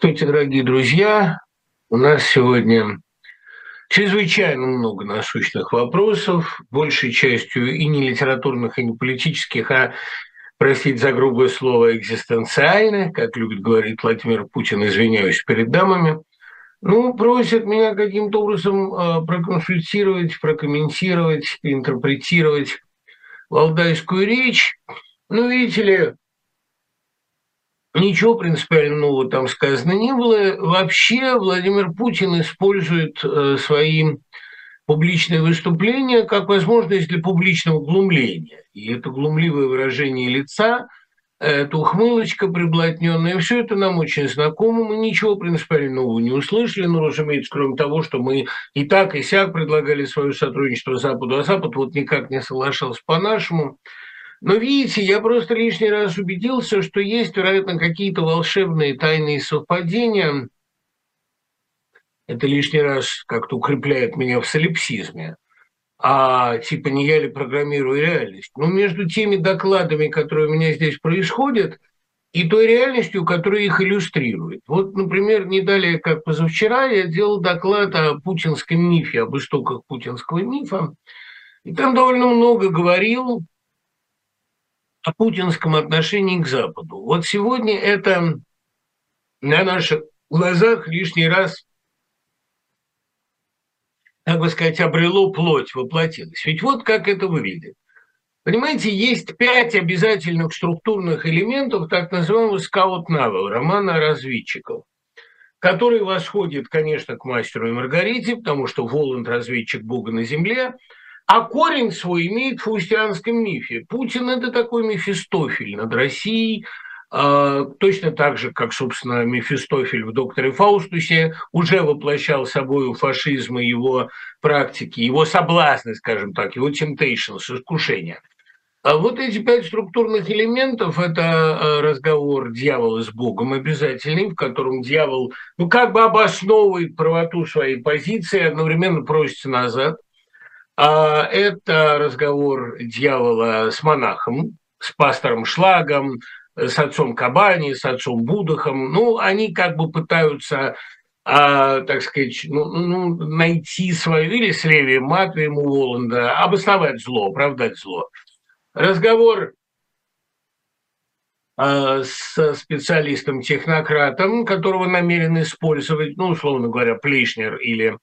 Здравствуйте, дорогие друзья. У нас сегодня чрезвычайно много насущных вопросов, большей частью и не литературных, и не политических, а, простите за грубое слово, экзистенциальных, как любит говорить Владимир Путин, извиняюсь перед дамами. Ну, просят меня каким-то образом э, проконсультировать, прокомментировать, интерпретировать валдайскую речь. Ну, видите ли, Ничего принципиально нового там сказано не было. Вообще Владимир Путин использует э, свои публичные выступления как возможность для публичного глумления. И это глумливое выражение лица, эта ухмылочка приблотненная, все это нам очень знакомо, мы ничего принципиально нового не услышали, ну, разумеется, кроме того, что мы и так, и сяк предлагали свое сотрудничество Западу, а Запад вот никак не соглашался по-нашему. Но видите, я просто лишний раз убедился, что есть, вероятно, какие-то волшебные тайные совпадения. Это лишний раз как-то укрепляет меня в солипсизме. А типа не я ли программирую реальность? Но между теми докладами, которые у меня здесь происходят, и той реальностью, которая их иллюстрирует. Вот, например, не далее, как позавчера, я делал доклад о путинском мифе, об истоках путинского мифа. И там довольно много говорил о путинском отношении к Западу. Вот сегодня это на наших глазах лишний раз, так бы сказать, обрело плоть, воплотилось. Ведь вот как это выглядит. Понимаете, есть пять обязательных структурных элементов так называемого скаут-навел, романа разведчиков, который восходит, конечно, к мастеру и Маргарите, потому что Воланд – разведчик Бога на земле – а корень свой имеет в фаустианском мифе. Путин – это такой Мефистофель над Россией, а, точно так же, как, собственно, Мефистофель в «Докторе Фаустусе» уже воплощал собой фашизм и его практики, его соблазны, скажем так, его temptations, искушения. А вот эти пять структурных элементов – это а, разговор дьявола с Богом обязательный, в котором дьявол ну, как бы обосновывает правоту своей позиции, одновременно просится назад – это разговор дьявола с монахом, с пастором Шлагом, с отцом Кабани, с отцом Будахом. Ну, они как бы пытаются, а, так сказать, ну, ну, найти свою, или с Леви Матвеем у Воланда, обосновать зло, оправдать зло. Разговор а, с специалистом-технократом, которого намерен использовать, ну, условно говоря, Плейшнер или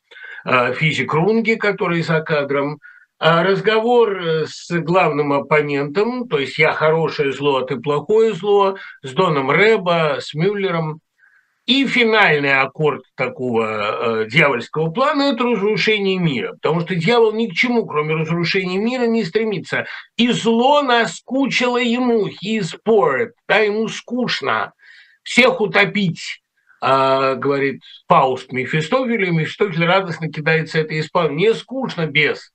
физик Рунги, который за кадром, а разговор э, с главным оппонентом, то есть я хорошее зло, а ты плохое зло, с Доном Рэба, с Мюллером. И финальный аккорд такого э, дьявольского плана – это разрушение мира. Потому что дьявол ни к чему, кроме разрушения мира, не стремится. И зло наскучило ему, he is bored, да, ему скучно всех утопить а, говорит Фауст Мефистофелю, и Мефистофель радостно кидается это исполнение. Не скучно без.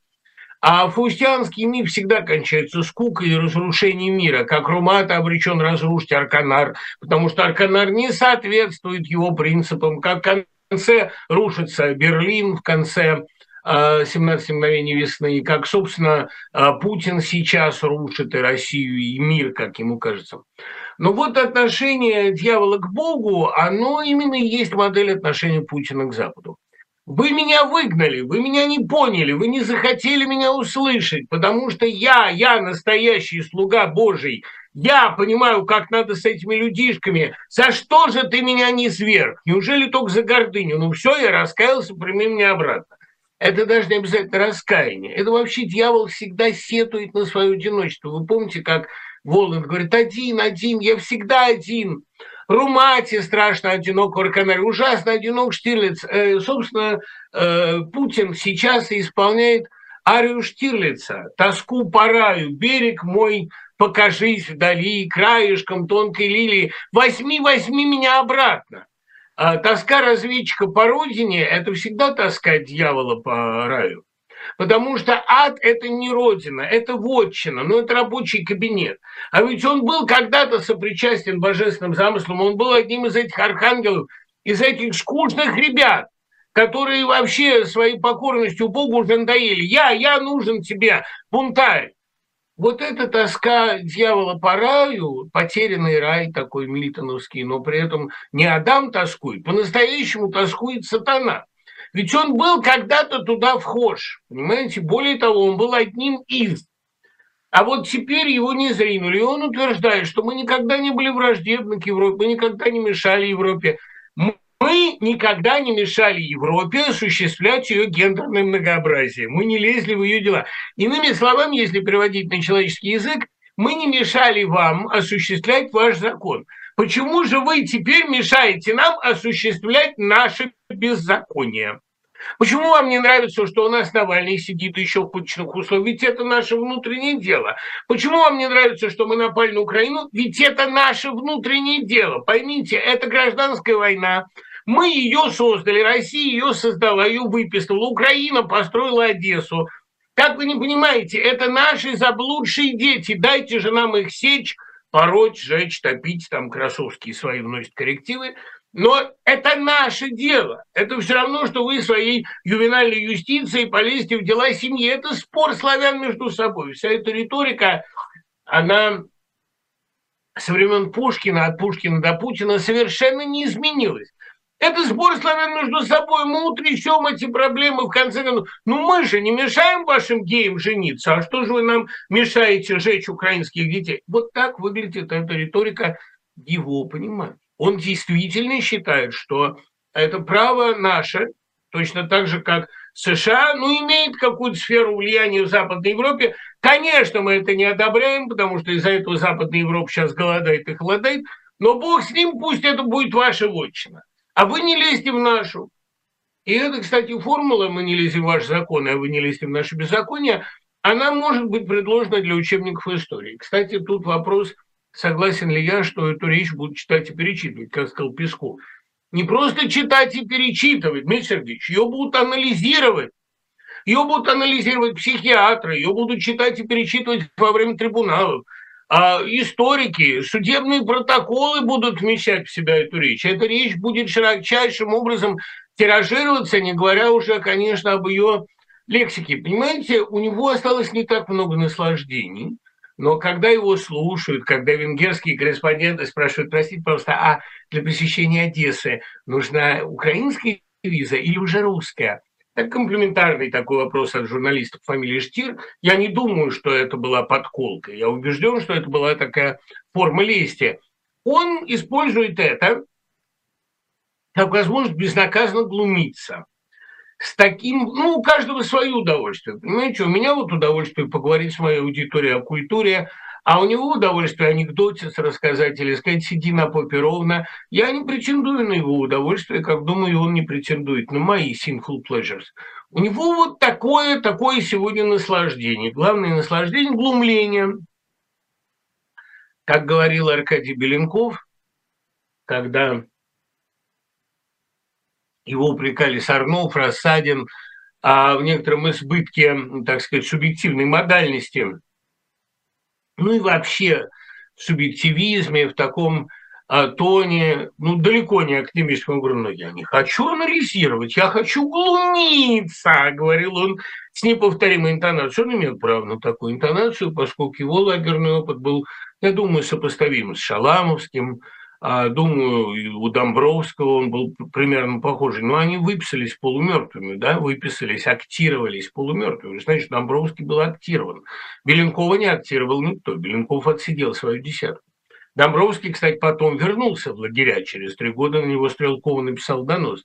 А фаустианский миф всегда кончается скукой и разрушением мира. Как Румата обречен разрушить Арканар, потому что Арканар не соответствует его принципам. Как в конце рушится Берлин, в конце 17 а, мгновений весны, и как, собственно, а, Путин сейчас рушит и Россию, и мир, как ему кажется. Но вот отношение дьявола к Богу, оно именно и есть модель отношения Путина к Западу. Вы меня выгнали, вы меня не поняли, вы не захотели меня услышать, потому что я, я настоящий слуга Божий, я понимаю, как надо с этими людишками. За что же ты меня не сверг? Неужели только за гордыню? Ну все, я раскаялся, прими меня обратно. Это даже не обязательно раскаяние. Это вообще дьявол всегда сетует на свое одиночество. Вы помните, как Воланд говорит, один, один, я всегда один. Румати страшно одинок, Орканарь ужасно одинок, Штирлиц. Э, собственно, э, Путин сейчас исполняет арию Штирлица, тоску по раю, берег мой, покажись вдали, краешком тонкой лилии, возьми, возьми меня обратно. А тоска разведчика по родине – это всегда тоска дьявола по раю. Потому что ад – это не родина, это вотчина, но это рабочий кабинет. А ведь он был когда-то сопричастен божественным замыслам, он был одним из этих архангелов, из этих скучных ребят, которые вообще своей покорностью Богу уже надоели. Я, я нужен тебе, бунтарь. Вот эта тоска дьявола по раю, потерянный рай такой милитоновский, но при этом не Адам тоскует, по-настоящему тоскует сатана. Ведь он был когда-то туда вхож, понимаете? Более того, он был одним из. А вот теперь его не зринули. И он утверждает, что мы никогда не были враждебны к Европе, мы никогда не мешали Европе. Никогда не мешали Европе осуществлять ее гендерное многообразие. Мы не лезли в ее дела. Иными словами, если переводить на человеческий язык, мы не мешали вам осуществлять ваш закон. Почему же вы теперь мешаете нам осуществлять наше беззаконие? Почему вам не нравится, что у нас Навальный сидит еще в пыточных условиях? Ведь это наше внутреннее дело. Почему вам не нравится, что мы напали на Украину? Ведь это наше внутреннее дело. Поймите, это гражданская война. Мы ее создали, Россия ее создала, ее выписала, Украина построила Одессу. Как вы не понимаете, это наши заблудшие дети. Дайте же нам их сечь, пороть, сжечь, топить, там Красовские свои вносят коррективы. Но это наше дело. Это все равно, что вы своей ювенальной юстицией полезете в дела семьи. Это спор славян между собой. Вся эта риторика, она со времен Пушкина, от Пушкина до Путина совершенно не изменилась. Это спор славян между собой. Мы утрясем эти проблемы в конце концов. Ну мы же не мешаем вашим геям жениться. А что же вы нам мешаете жечь украинских детей? Вот так выглядит эта риторика его понимания он действительно считает, что это право наше, точно так же, как США, ну, имеет какую-то сферу влияния в Западной Европе. Конечно, мы это не одобряем, потому что из-за этого Западная Европа сейчас голодает и холодает, но бог с ним, пусть это будет ваша вотчина. А вы не лезьте в нашу. И это, кстати, формула «мы не лезем в ваши законы, а вы не лезьте в наши беззакония», она может быть предложена для учебников истории. Кстати, тут вопрос – согласен ли я, что эту речь будут читать и перечитывать, как сказал Песков. Не просто читать и перечитывать, Дмитрий Сергеевич, ее будут анализировать. Ее будут анализировать психиатры, ее будут читать и перечитывать во время трибуналов. А историки, судебные протоколы будут вмещать в себя эту речь. Эта речь будет широчайшим образом тиражироваться, не говоря уже, конечно, об ее лексике. Понимаете, у него осталось не так много наслаждений – но когда его слушают, когда венгерские корреспонденты спрашивают, простите, пожалуйста, а для посещения Одессы нужна украинская виза или уже русская? Это комплементарный такой вопрос от журналистов фамилии Штир. Я не думаю, что это была подколка. Я убежден, что это была такая форма лести. Он использует это как возможность безнаказанно глумиться с таким, ну, у каждого свое удовольствие. Понимаете, у меня вот удовольствие поговорить с моей аудиторией о культуре, а у него удовольствие анекдотец рассказать или сказать «сиди на попе ровно». Я не претендую на его удовольствие, как думаю, он не претендует на мои sinful pleasures. У него вот такое, такое сегодня наслаждение. Главное наслаждение – глумление. Как говорил Аркадий Беленков, когда его упрекали Сарнов, Рассадин, а в некотором избытке, так сказать, субъективной модальности, ну и вообще в субъективизме, в таком а, тоне, ну, далеко не академическом, говорю, ну, я не хочу анализировать, я хочу глумиться, говорил он с неповторимой интонацией. Он имел право на такую интонацию, поскольку его лагерный опыт был, я думаю, сопоставим с Шаламовским, думаю, у Домбровского он был примерно похожий, но они выписались полумертвыми, да, выписались, актировались полумертвыми. Значит, Домбровский был актирован. Беленкова не актировал никто, Беленков отсидел свою десятку. Домбровский, кстати, потом вернулся в лагеря через три года, на него Стрелкова написал донос.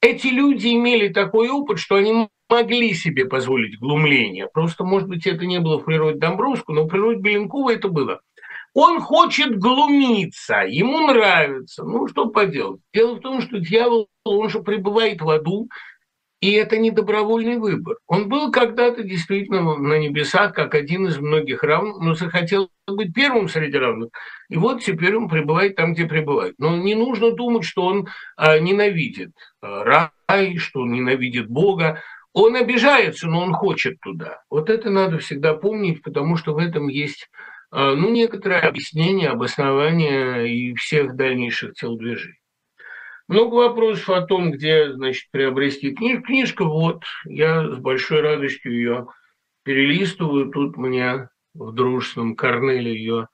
Эти люди имели такой опыт, что они могли себе позволить глумление. Просто, может быть, это не было в природе Домбровского, но в природе Беленкова это было – он хочет глумиться, ему нравится. Ну, что поделать? Дело в том, что дьявол, он же пребывает в аду, и это не добровольный выбор. Он был когда-то действительно на небесах, как один из многих равных, но захотел быть первым среди равных. И вот теперь он пребывает там, где пребывает. Но не нужно думать, что он а, ненавидит а, рай, что он ненавидит Бога. Он обижается, но он хочет туда. Вот это надо всегда помнить, потому что в этом есть ну, некоторое объяснение, обоснование и всех дальнейших телодвижений. Много вопросов о том, где, значит, приобрести книжку. Книжка вот, я с большой радостью ее перелистываю. Тут мне в дружественном Корнеле ее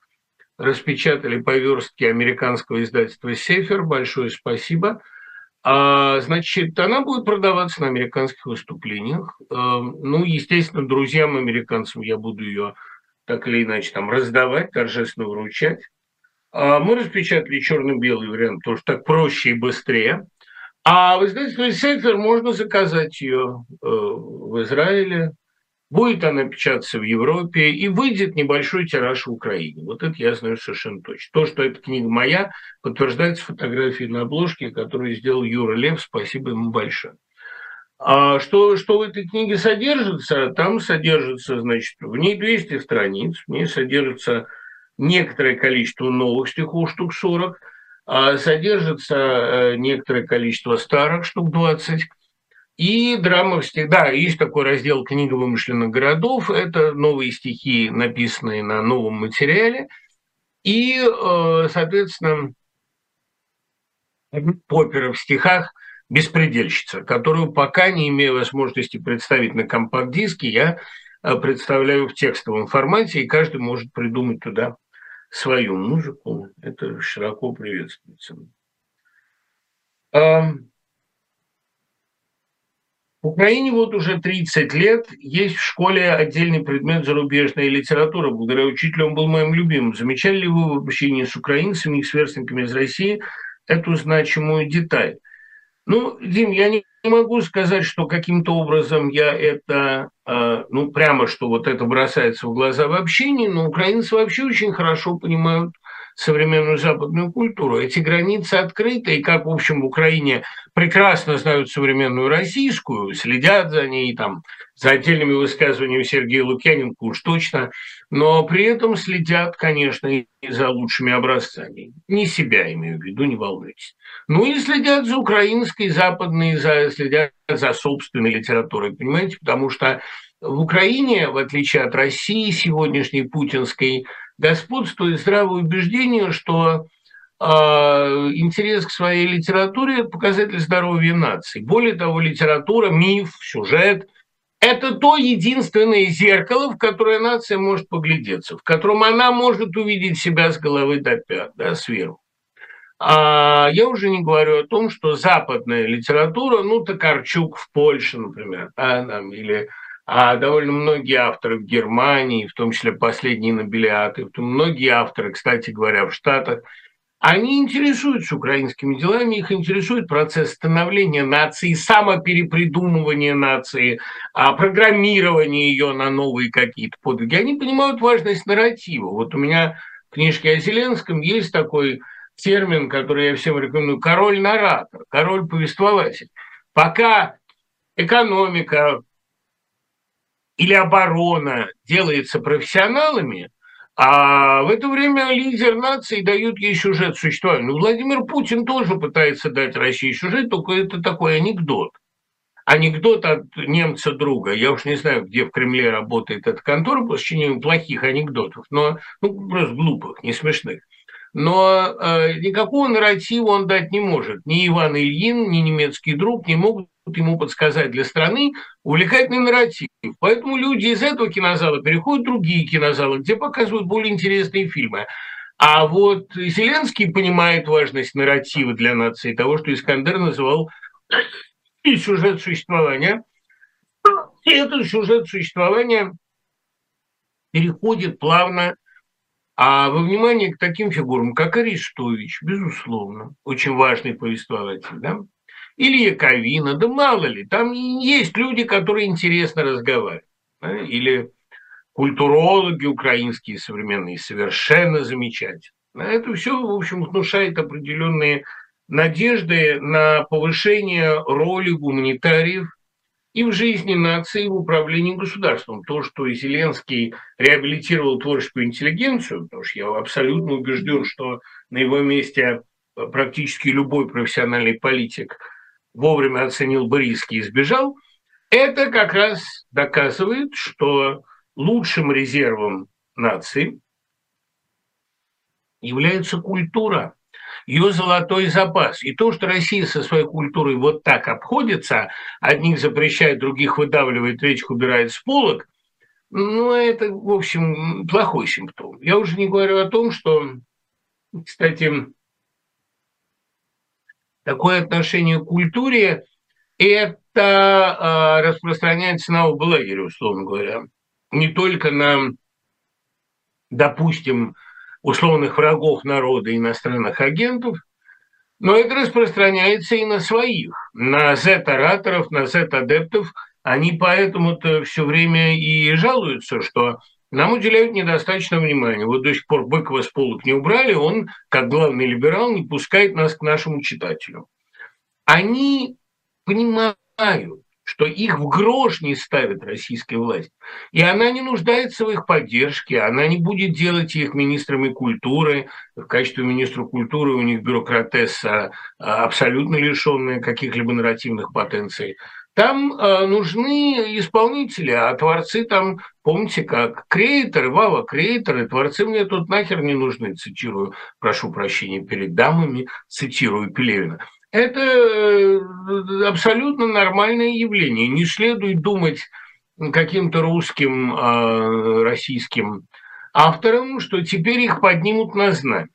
распечатали по верстке американского издательства «Сефер». Большое спасибо. А, значит, она будет продаваться на американских выступлениях. А, ну, естественно, друзьям американцам я буду ее так или иначе там раздавать, торжественно вручать. А мы распечатали черно-белый вариант, потому что так проще и быстрее. А в издательстве «Сефер» можно заказать ее э, в Израиле, Будет она печататься в Европе и выйдет небольшой тираж в Украине. Вот это я знаю совершенно точно. То, что эта книга моя, подтверждается фотографией на обложке, которую сделал Юра Лев. Спасибо ему большое. А что, что в этой книге содержится? Там содержится, значит, в ней 200 страниц, в ней содержится некоторое количество новых стихов, штук 40, а содержится э, некоторое количество старых, штук 20, и драма всегда, есть такой раздел «Книга вымышленных городов». Это новые стихи, написанные на новом материале. И, э, соответственно, Поппера в стихах «Беспредельщица», которую пока не имею возможности представить на компакт-диске, я э, представляю в текстовом формате, и каждый может придумать туда свою музыку. Это широко приветствуется. В Украине вот уже 30 лет есть в школе отдельный предмет зарубежная литература. Благодаря учителю он был моим любимым. Замечали ли вы в общении с украинцами и сверстниками из России эту значимую деталь? Ну, Дим, я не могу сказать, что каким-то образом я это, а, ну, прямо, что вот это бросается в глаза в общении, но украинцы вообще очень хорошо понимают современную западную культуру. Эти границы открыты, и как, в общем, в Украине прекрасно знают современную российскую, следят за ней, там, за отдельными высказываниями Сергея Лукьяненко уж точно, но при этом следят, конечно, и за лучшими образцами. Не себя имею в виду, не волнуйтесь. Ну и следят за украинской, западной, за, следят за собственной литературой, понимаете, потому что в Украине, в отличие от России сегодняшней путинской, господствует здравое убеждение, что э, интерес к своей литературе – это показатель здоровья нации. Более того, литература, миф, сюжет – это то единственное зеркало, в которое нация может поглядеться, в котором она может увидеть себя с головы до пят, да, сверху. А я уже не говорю о том, что западная литература, ну, Токарчук в Польше, например, да, там, или а довольно многие авторы в Германии, в том числе последние нобелиаты, многие авторы, кстати говоря, в Штатах, они интересуются украинскими делами, их интересует процесс становления нации, самоперепридумывания нации, а программирование ее на новые какие-то подвиги. Они понимают важность нарратива. Вот у меня в книжке о Зеленском есть такой термин, который я всем рекомендую, король-наратор, король-повествователь. Пока экономика, или оборона делается профессионалами, а в это время лидер нации дает ей сюжет существования. Ну, Владимир Путин тоже пытается дать России сюжет, только это такой анекдот. Анекдот от немца друга. Я уж не знаю, где в Кремле работает эта контора по сочинению плохих анекдотов, но ну, просто глупых, не смешных. Но э, никакого нарратива он дать не может. Ни Иван Ильин, ни немецкий друг не могут ему подсказать для страны увлекательный нарратив. Поэтому люди из этого кинозала переходят в другие кинозалы, где показывают более интересные фильмы. А вот Зеленский понимает важность нарратива для нации, того, что Искандер называл и сюжет существования. И этот сюжет существования переходит плавно а во внимание к таким фигурам, как Арестович, безусловно, очень важный повествователь, да, или Яковина, да мало ли, там есть люди, которые интересно разговаривают, да? или культурологи украинские современные, совершенно замечательно. Это все, в общем, внушает определенные надежды на повышение роли гуманитариев и в жизни нации, и в управлении государством. То, что Зеленский реабилитировал творческую интеллигенцию, потому что я абсолютно убежден, что на его месте практически любой профессиональный политик – вовремя оценил бы риски и сбежал, это как раз доказывает, что лучшим резервом нации является культура, ее золотой запас. И то, что Россия со своей культурой вот так обходится, одних запрещает, других выдавливает, третьих убирает с полок, Ну, это, в общем, плохой симптом. Я уже не говорю о том, что, кстати, такое отношение к культуре – это э, распространяется на оба лагеря, условно говоря. Не только на, допустим, условных врагов народа, иностранных агентов, но это распространяется и на своих, на Z-ораторов, на Z-адептов. Они поэтому-то все время и жалуются, что нам уделяют недостаточно внимания. Вот до сих пор Быкова с полок не убрали, он, как главный либерал, не пускает нас к нашему читателю. Они понимают, что их в грош не ставит российская власть. И она не нуждается в их поддержке, она не будет делать их министрами культуры. В качестве министра культуры у них бюрократесса а, абсолютно лишенная каких-либо нарративных потенций. Там э, нужны исполнители, а творцы там, помните, как креаторы, вава, креаторы, творцы мне тут нахер не нужны, цитирую, прошу прощения перед дамами, цитирую Пелевина. Это э, абсолютно нормальное явление. Не следует думать каким-то русским, э, российским авторам, что теперь их поднимут на знамя.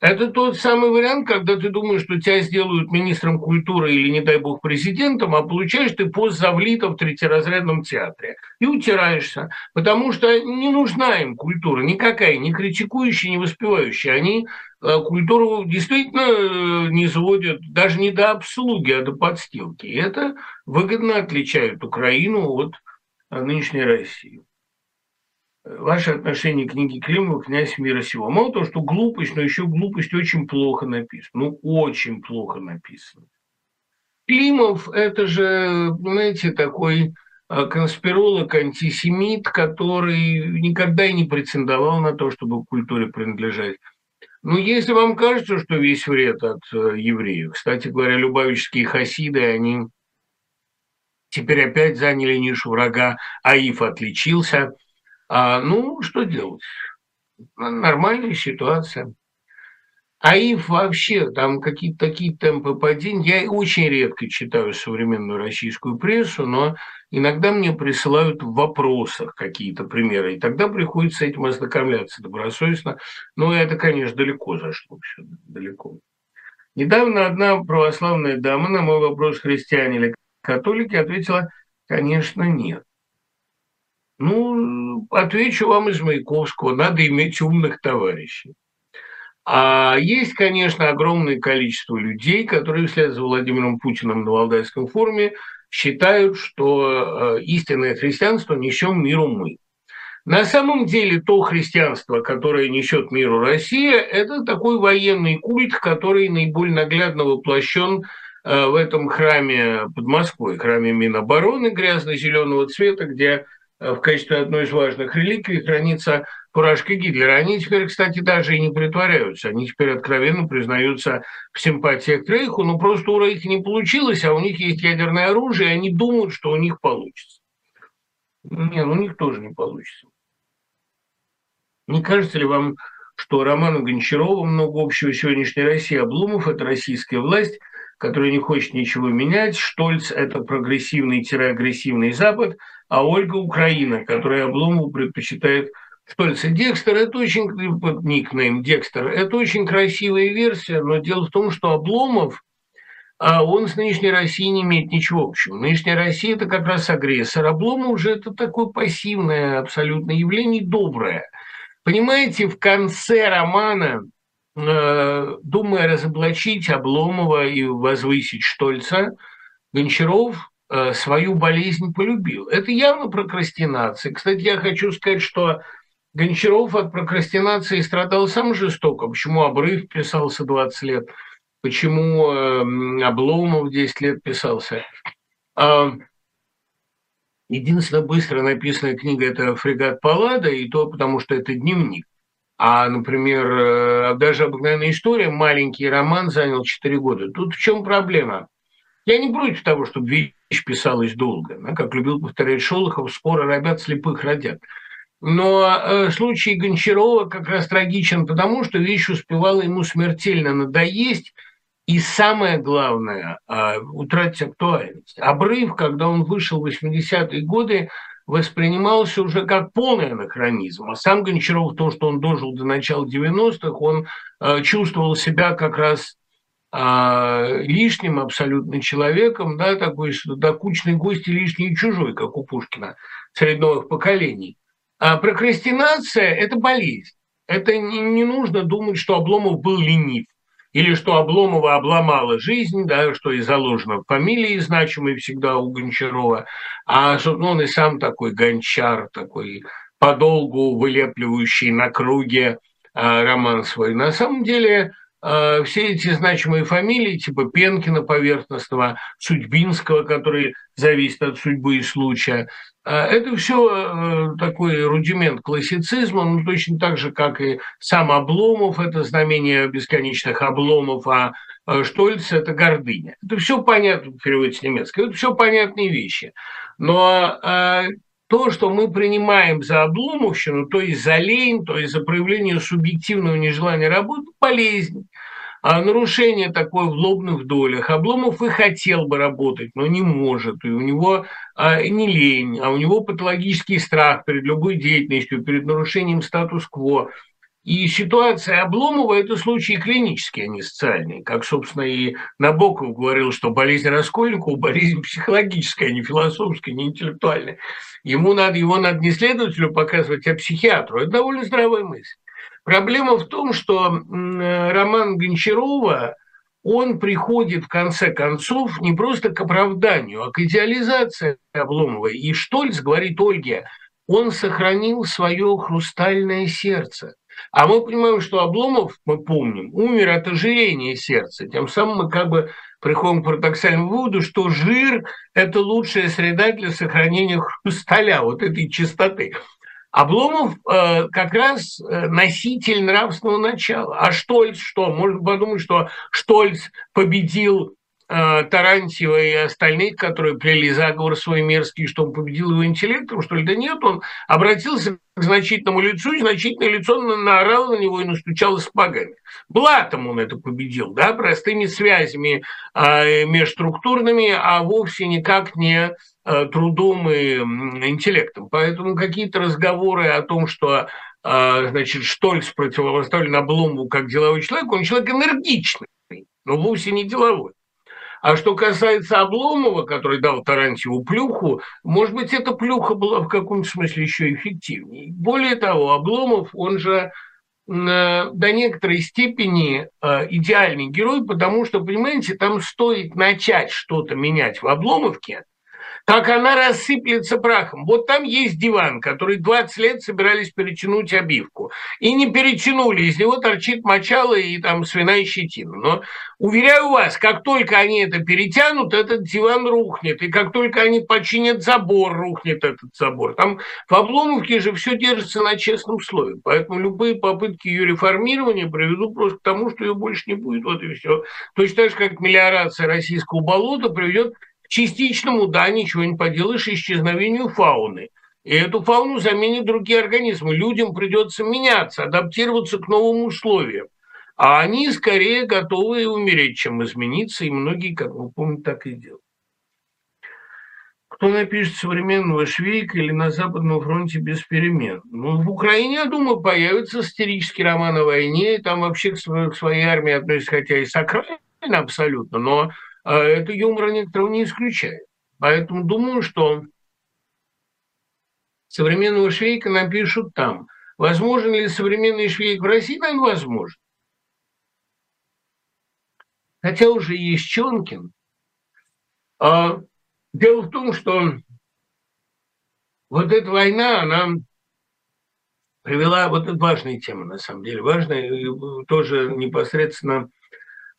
Это тот самый вариант, когда ты думаешь, что тебя сделают министром культуры или, не дай бог, президентом, а получаешь ты пост завлита в третьеразрядном театре. И утираешься, потому что не нужна им культура никакая, ни критикующая, ни воспевающая. Они э, культуру действительно э, не сводят даже не до обслуги, а до подстилки. И это выгодно отличает Украину от э, нынешней России ваше отношение к книге Климова «Князь мира сего». Мало того, что глупость, но еще глупость очень плохо написана. Ну, очень плохо написана. Климов – это же, понимаете, такой а, конспиролог, антисемит, который никогда и не претендовал на то, чтобы к культуре принадлежать. Ну, если вам кажется, что весь вред от э, евреев, кстати говоря, любавические хасиды, они теперь опять заняли нишу врага, Аиф отличился – а, ну, что делать? Нормальная ситуация. А ИФ вообще, там какие-то такие темпы падения. Я очень редко читаю современную российскую прессу, но иногда мне присылают в вопросах какие-то примеры, и тогда приходится этим ознакомляться добросовестно. Но это, конечно, далеко зашло все, далеко. Недавно одна православная дама на мой вопрос, христиане или католики, ответила, конечно, нет. Ну, отвечу вам из Маяковского, надо иметь умных товарищей. А есть, конечно, огромное количество людей, которые вслед за Владимиром Путиным на Валдайском форуме считают, что э, истинное христианство несем миру мы. На самом деле то христианство, которое несет миру Россия, это такой военный культ, который наиболее наглядно воплощен э, в этом храме под Москвой, храме Минобороны грязно-зеленого цвета, где в качестве одной из важных реликвий хранится фуражка Гитлера. Они теперь, кстати, даже и не притворяются. Они теперь откровенно признаются в симпатиях к Рейху, но просто у Рейха не получилось, а у них есть ядерное оружие, и они думают, что у них получится. Нет, у них тоже не получится. Не кажется ли вам, что Роману Гончарову много общего сегодняшней России? Обломов – это российская власть, которая не хочет ничего менять. Штольц – это прогрессивный-агрессивный Запад – а Ольга Украина, которая Обломову предпочитает Штольца. Декстер – это очень, никнейм Декстер, это очень красивая версия, но дело в том, что Обломов, а он с нынешней Россией не имеет ничего общего. Нынешняя Россия – это как раз агрессор. Обломов уже это такое пассивное абсолютно явление, доброе. Понимаете, в конце романа, э, думая разоблачить Обломова и возвысить Штольца, Гончаров свою болезнь полюбил. Это явно прокрастинация. Кстати, я хочу сказать, что Гончаров от прокрастинации страдал сам жестоко. Почему Обрыв писался 20 лет, почему э, Обломов 10 лет писался. А, единственная быстро написанная книга – это «Фрегат Паллада», и то потому, что это дневник. А, например, э, даже «Обыкновенная история», маленький роман, занял 4 года. Тут в чем проблема? Я не против того, чтобы вещь писалась долго. Да, как любил повторять Шолохов, скоро робят, слепых родят. Но э, случай Гончарова как раз трагичен, потому что вещь успевала ему смертельно надоесть, и самое главное, э, утратить актуальность. Обрыв, когда он вышел в 80-е годы, воспринимался уже как полный анахронизм. А сам Гончаров, то, что он дожил до начала 90-х, он э, чувствовал себя как раз лишним абсолютно человеком, да, такой докучный гость и лишний чужой, как у Пушкина, средних поколений. А прокрастинация – это болезнь. Это не, нужно думать, что Обломов был ленив или что Обломова обломала жизнь, да, что и заложено в фамилии значимой всегда у Гончарова, а ну, он и сам такой гончар, такой подолгу вылепливающий на круге а, роман свой. На самом деле а, все эти значимые фамилии, типа Пенкина поверхностного, Судьбинского, который зависит от судьбы и случая, а, это все э, такой рудимент классицизма, ну, точно так же, как и сам Обломов, это знамение бесконечных обломов, а Штольц – это гордыня. Это все понятно, в переводе с немецкого, это все понятные вещи. Но то, что мы принимаем за обломовщину, то есть за лень, то есть за проявление субъективного нежелания работать, болезнь нарушение такое в лобных долях. Обломов и хотел бы работать, но не может. И у него а, не лень, а у него патологический страх перед любой деятельностью, перед нарушением статус-кво. И ситуация Обломова – это случаи клинические, а не социальные. Как, собственно, и Набоков говорил, что болезнь Раскольникова – болезнь психологическая, а не философская, не интеллектуальная. Ему надо, его надо не следователю показывать, а психиатру. Это довольно здравая мысль. Проблема в том, что роман Гончарова, он приходит в конце концов не просто к оправданию, а к идеализации Обломовой. И Штольц говорит Ольге, он сохранил свое хрустальное сердце. А мы понимаем, что Обломов, мы помним, умер от ожирения сердца. Тем самым мы как бы приходим к парадоксальному выводу, что жир – это лучшая среда для сохранения хрусталя, вот этой чистоты. Обломов э, как раз э, носитель нравственного начала. А Штольц что? Можно подумать, что Штольц победил э, Тарантьева и остальных, которые плели заговор свой мерзкий, что он победил его интеллектом, что ли? Да нет, он обратился к значительному лицу, и значительное лицо наорало на него и настучало сапогами. Блатом он это победил, да, простыми связями э, межструктурными, а вовсе никак не трудом и интеллектом. Поэтому какие-то разговоры о том, что э, значит, Штольц противопоставлен Обломову как деловой человек, он человек энергичный, но вовсе не деловой. А что касается Обломова, который дал Тарантьеву плюху, может быть, эта плюха была в каком-то смысле еще эффективнее. Более того, Обломов, он же э, до некоторой степени идеальный герой, потому что, понимаете, там стоит начать что-то менять в Обломовке, как она рассыплется прахом. Вот там есть диван, который 20 лет собирались перетянуть обивку. И не перетянули, из него торчит мочало и там свиная щетина. Но, уверяю вас, как только они это перетянут, этот диван рухнет. И как только они починят забор, рухнет этот забор. Там в Обломовке же все держится на честном слове. Поэтому любые попытки ее реформирования приведут просто к тому, что ее больше не будет. Вот и все. Точно так же, как мелиорация российского болота приведет частичному, да, ничего не поделаешь, исчезновению фауны. И эту фауну заменят другие организмы. Людям придется меняться, адаптироваться к новым условиям. А они скорее готовы умереть, чем измениться, и многие, как вы помните, так и делают. Кто напишет современного Швейка или на Западном фронте без перемен? Ну, в Украине, я думаю, появится сатирический роман о войне, и там вообще к своей армии относятся, хотя и сакрально абсолютно, но это юмора некоторого не исключает. Поэтому думаю, что современного швейка напишут там. Возможен ли современный швейк в России? Наверное, возможно. Хотя уже есть Чонкин. А дело в том, что вот эта война, она привела, вот это важная тема, на самом деле, важная, тоже непосредственно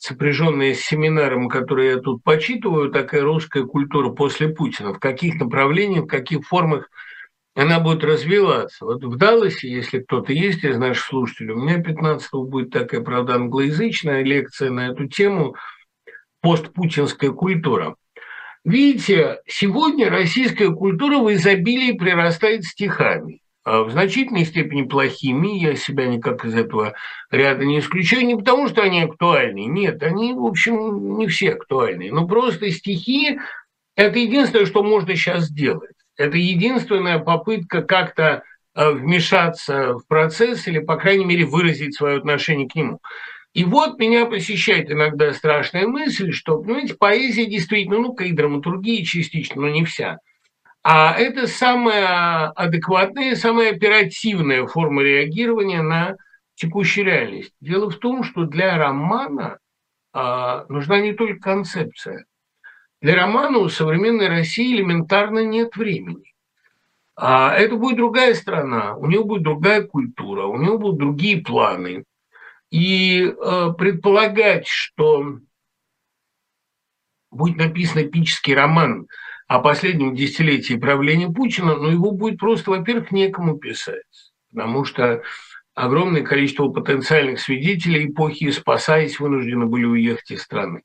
сопряженная с семинаром, который я тут почитываю, такая русская культура после Путина, в каких направлениях, в каких формах она будет развиваться. Вот в Далласе, если кто-то есть из наших слушателей, у меня 15 будет такая, правда, англоязычная лекция на эту тему «Постпутинская культура». Видите, сегодня российская культура в изобилии прирастает стихами. А в значительной степени плохими, я себя никак из этого ряда не исключаю, не потому что они актуальны, нет, они, в общем, не все актуальны, но просто стихи – это единственное, что можно сейчас сделать. Это единственная попытка как-то э, вмешаться в процесс или, по крайней мере, выразить свое отношение к нему. И вот меня посещает иногда страшная мысль, что, понимаете, поэзия действительно, ну, и драматургия частично, но не вся. А это самая адекватная, самая оперативная форма реагирования на текущую реальность. Дело в том, что для романа а, нужна не только концепция. Для романа у современной России элементарно нет времени. А это будет другая страна, у нее будет другая культура, у нее будут другие планы. И э, предполагать, что будет написан эпический роман о последнем десятилетии правления Путина, но его будет просто, во-первых, некому писать, потому что огромное количество потенциальных свидетелей эпохи, спасаясь, вынуждены были уехать из страны.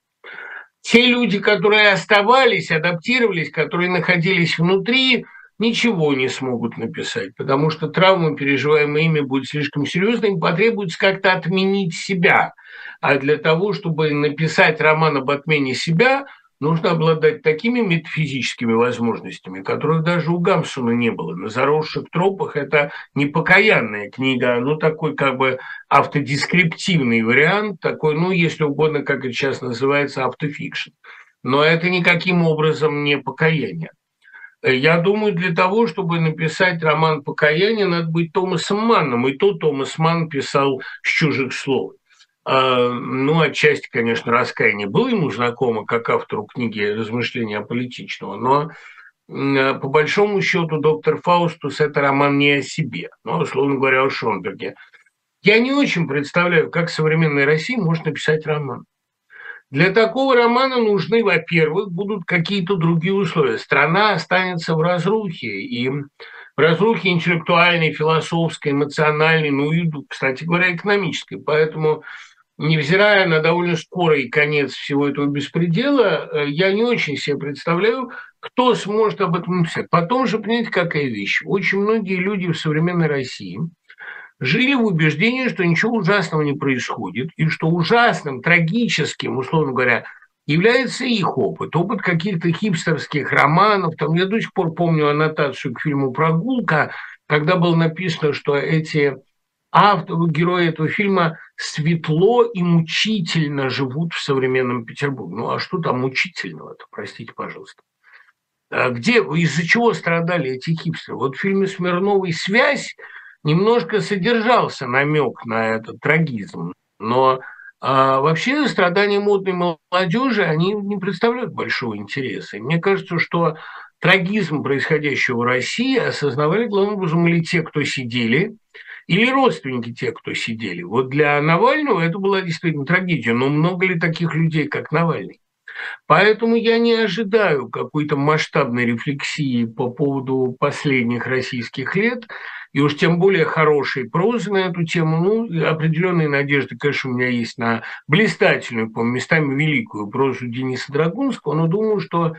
Те люди, которые оставались, адаптировались, которые находились внутри, ничего не смогут написать, потому что травма, переживаемая ими, будет слишком серьезной, им потребуется как-то отменить себя. А для того, чтобы написать роман об отмене себя, нужно обладать такими метафизическими возможностями, которых даже у Гамсуна не было. На заросших тропах это непокаянная книга, ну такой как бы автодескриптивный вариант, такой, ну если угодно, как это сейчас называется, автофикшн. Но это никаким образом не покаяние. Я думаю, для того, чтобы написать роман покаяния, надо быть Томасом Манном. И то Томас Манн писал с чужих слов. А, ну, отчасти, конечно, раскаяние было ему знакомо, как автору книги «Размышления политичного», но по большому счету доктор Фаустус – это роман не о себе, но, условно говоря, о Шонберге. Я не очень представляю, как современная Россия может написать роман. Для такого романа нужны, во-первых, будут какие-то другие условия. Страна останется в разрухе, и в разрухе интеллектуальной, философской, эмоциональной, ну и, кстати говоря, экономической. Поэтому невзирая на довольно скорый конец всего этого беспредела, э, я не очень себе представляю, кто сможет об этом написать. Потом же, понимаете, какая вещь. Очень многие люди в современной России жили в убеждении, что ничего ужасного не происходит, и что ужасным, трагическим, условно говоря, является их опыт, опыт каких-то хипстерских романов. Там я до сих пор помню аннотацию к фильму «Прогулка», когда было написано, что эти автор, герои этого фильма светло и мучительно живут в современном Петербурге. Ну а что там мучительного-то, простите, пожалуйста. А где, из-за чего страдали эти хипстеры? Вот в фильме Смирновой «Связь» немножко содержался намек на этот трагизм, но а вообще страдания модной молодежи, они не представляют большого интереса. И мне кажется, что трагизм происходящего в России осознавали главным образом или те, кто сидели, или родственники тех, кто сидели. Вот для Навального это была действительно трагедия, но много ли таких людей, как Навальный? Поэтому я не ожидаю какой-то масштабной рефлексии по поводу последних российских лет, и уж тем более хорошей прозы на эту тему. Ну, определенные надежды, конечно, у меня есть на блистательную, по местами великую прозу Дениса Драгунского, но думаю, что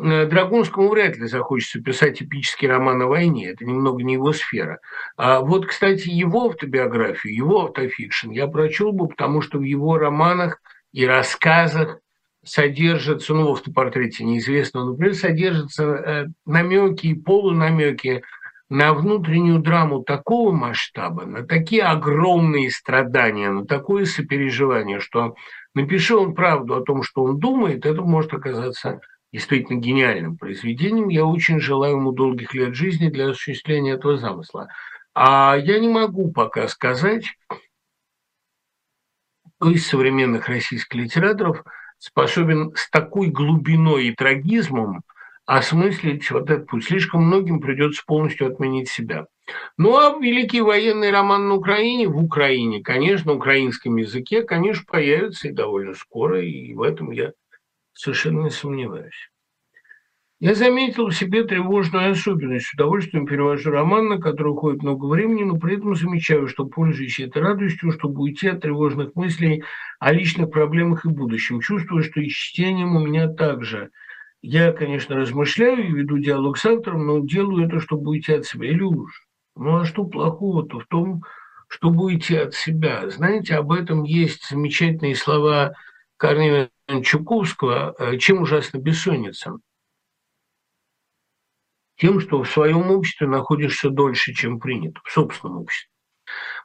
Драгунскому вряд ли захочется писать эпический роман о войне, это немного не его сфера. А вот, кстати, его автобиографию, его автофикшн я прочел бы, потому что в его романах и рассказах содержатся, ну, в автопортрете неизвестного, например, содержатся э, намеки и полунамеки на внутреннюю драму такого масштаба, на такие огромные страдания, на такое сопереживание, что напиши он правду о том, что он думает, это может оказаться действительно гениальным произведением. Я очень желаю ему долгих лет жизни для осуществления этого замысла. А я не могу пока сказать, кто из современных российских литераторов способен с такой глубиной и трагизмом осмыслить вот этот путь. Слишком многим придется полностью отменить себя. Ну а великий военный роман на Украине, в Украине, конечно, на украинском языке, конечно, появится и довольно скоро, и в этом я совершенно не сомневаюсь. Я заметил в себе тревожную особенность. С удовольствием перевожу роман, на который уходит много времени, но при этом замечаю, что пользуюсь этой радостью, чтобы уйти от тревожных мыслей о личных проблемах и будущем. Чувствую, что и чтением у меня также. Я, конечно, размышляю и веду диалог с автором, но делаю это, чтобы уйти от себя. Или. Ну а что плохого-то в том, чтобы уйти от себя? Знаете, об этом есть замечательные слова Корнеля Чуковского «Чем ужасно бессонница?» тем, что в своем обществе находишься дольше, чем принято, в собственном обществе.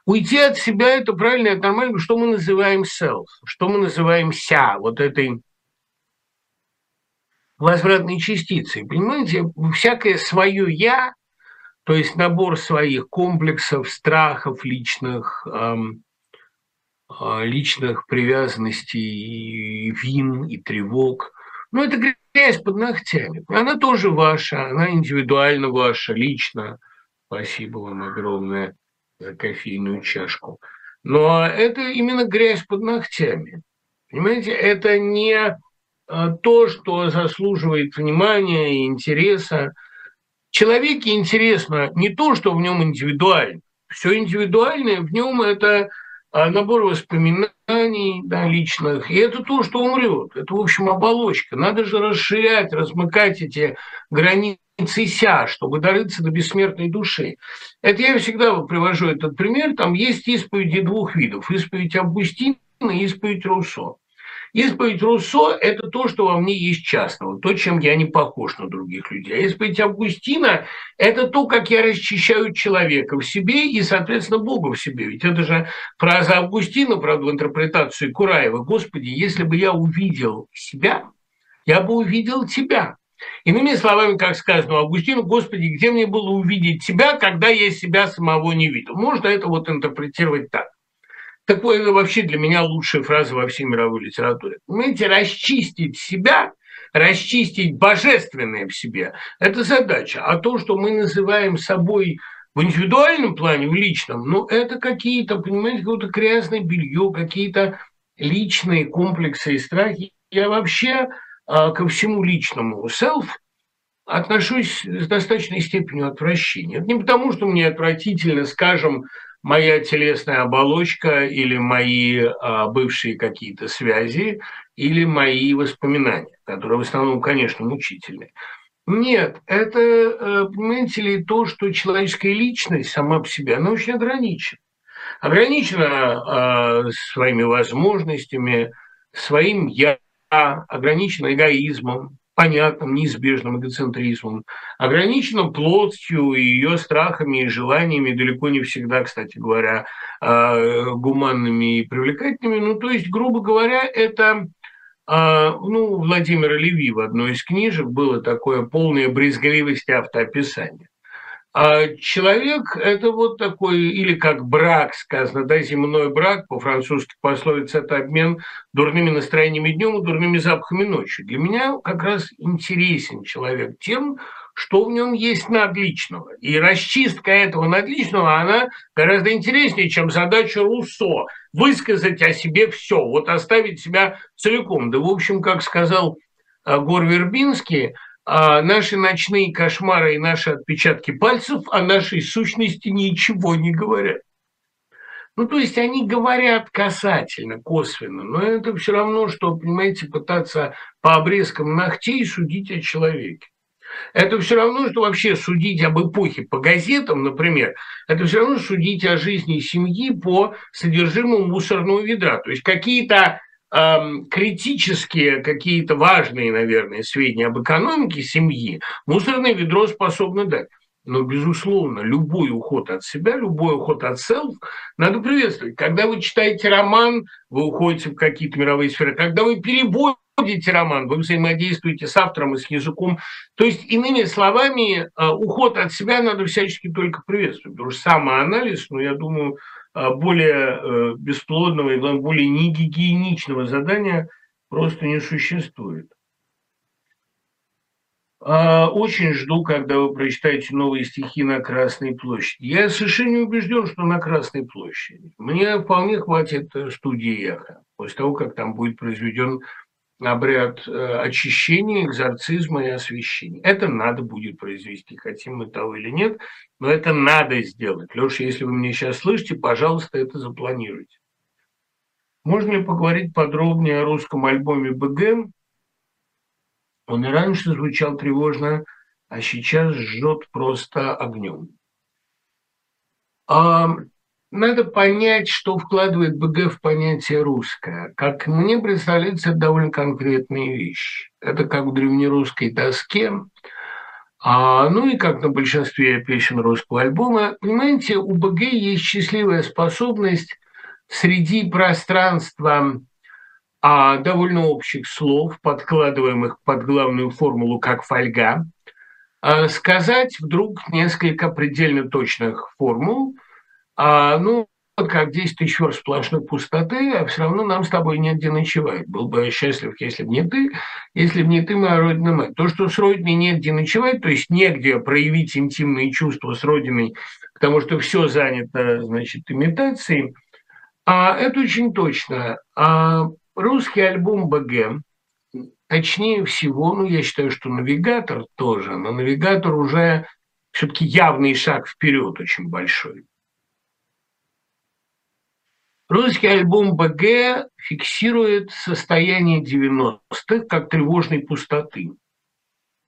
Уйти от себя – это правильно, это нормально. Что мы называем self? Что мы называем ся? Вот этой возвратной частицей. Понимаете, всякое свое «я», то есть набор своих комплексов, страхов личных, эм, личных привязанностей, и вин и тревог, ну, это грязь под ногтями. Она тоже ваша, она индивидуально ваша, лично. Спасибо вам огромное за кофейную чашку. Но это именно грязь под ногтями. Понимаете, это не а, то, что заслуживает внимания и интереса. Человеке интересно не то, что в нем индивидуально. Все индивидуальное в нем это а, набор воспоминаний да, личных. И это то, что умрет. Это, в общем, оболочка. Надо же расширять, размыкать эти границы ся, чтобы дорыться до бессмертной души. Это я всегда привожу этот пример. Там есть исповеди двух видов. Исповедь Августина и исповедь Руссо. Исповедь Руссо – это то, что во мне есть частного, то, чем я не похож на других людей. А исповедь Августина – это то, как я расчищаю человека в себе и, соответственно, Бога в себе. Ведь это же фраза Августина, правда, в интерпретации Кураева. «Господи, если бы я увидел себя, я бы увидел тебя». Иными словами, как сказано Августину, Господи, где мне было увидеть Тебя, когда я себя самого не видел? Можно это вот интерпретировать так. Такое это вообще для меня лучшая фраза во всей мировой литературе. Понимаете, расчистить себя, расчистить божественное в себе – это задача. А то, что мы называем собой в индивидуальном плане, в личном, ну, это какие-то, понимаете, какое-то грязное белье, какие-то личные комплексы и страхи. Я вообще а, ко всему личному self отношусь с достаточной степенью отвращения. Это не потому, что мне отвратительно, скажем, моя телесная оболочка или мои а, бывшие какие-то связи или мои воспоминания, которые в основном, конечно, мучительные. Нет, это, э, понимаете ли, то, что человеческая личность сама по себе, она очень ограничена. Ограничена э, своими возможностями, своим я, ограничена эгоизмом, понятным, неизбежным эгоцентризмом, ограниченным плотью и ее страхами и желаниями, далеко не всегда, кстати говоря, а, гуманными и привлекательными. Ну, то есть, грубо говоря, это а, ну, Владимира Леви в одной из книжек было такое полное брезгливости автоописание. А человек – это вот такой, или как брак сказано, да, земной брак, по-французски пословица – это обмен дурными настроениями днем и дурными запахами ночью. Для меня как раз интересен человек тем, что в нем есть надличного. И расчистка этого надличного, она гораздо интереснее, чем задача Руссо – высказать о себе все, вот оставить себя целиком. Да, в общем, как сказал а, Гор Вербинский – а наши ночные кошмары и наши отпечатки пальцев о нашей сущности ничего не говорят. Ну, то есть они говорят касательно, косвенно, но это все равно, что, понимаете, пытаться по обрезкам ногтей судить о человеке. Это все равно, что вообще судить об эпохе по газетам, например, это все равно судить о жизни семьи по содержимому мусорного ведра. То есть какие-то критические какие-то важные, наверное, сведения об экономике семьи мусорное ведро способно дать. Но, безусловно, любой уход от себя, любой уход от селф надо приветствовать. Когда вы читаете роман, вы уходите в какие-то мировые сферы. Когда вы переводите роман, вы взаимодействуете с автором и с языком. То есть, иными словами, а, уход от себя надо всячески только приветствовать. Потому что самоанализ, ну, я думаю, более э, бесплодного и, главное, более негигиеничного задания просто не существует. А, очень жду, когда вы прочитаете новые стихи на Красной площади. Я совершенно не убежден, что на Красной площади. Мне вполне хватит э, студии «Эхо», после того, как там будет произведен обряд э, очищения, экзорцизма и освящения. Это надо будет произвести, хотим мы того или нет, но это надо сделать. Леша, если вы меня сейчас слышите, пожалуйста, это запланируйте. Можно ли поговорить подробнее о русском альбоме БГ? Он и раньше звучал тревожно, а сейчас жжет просто огнем. Надо понять, что вкладывает БГ в понятие «русское». Как мне представляется, это довольно конкретные вещи. Это как в древнерусской доске. А, ну и как на большинстве песен русского альбома, понимаете, у БГ есть счастливая способность среди пространства а, довольно общих слов, подкладываемых под главную формулу как фольга, а, сказать вдруг несколько предельно точных формул, а, ну, как 10 тысяч верст сплошной пустоты, а все равно нам с тобой негде ночевать. Был бы я счастлив, если бы не ты, если бы не ты, моя родина мать. То, что с родиной негде ночевать, то есть негде проявить интимные чувства с родиной, потому что все занято, значит, имитацией, а это очень точно. А русский альбом БГ, точнее всего, ну, я считаю, что навигатор тоже, но навигатор уже все-таки явный шаг вперед очень большой. Русский альбом БГ фиксирует состояние 90-х как тревожной пустоты.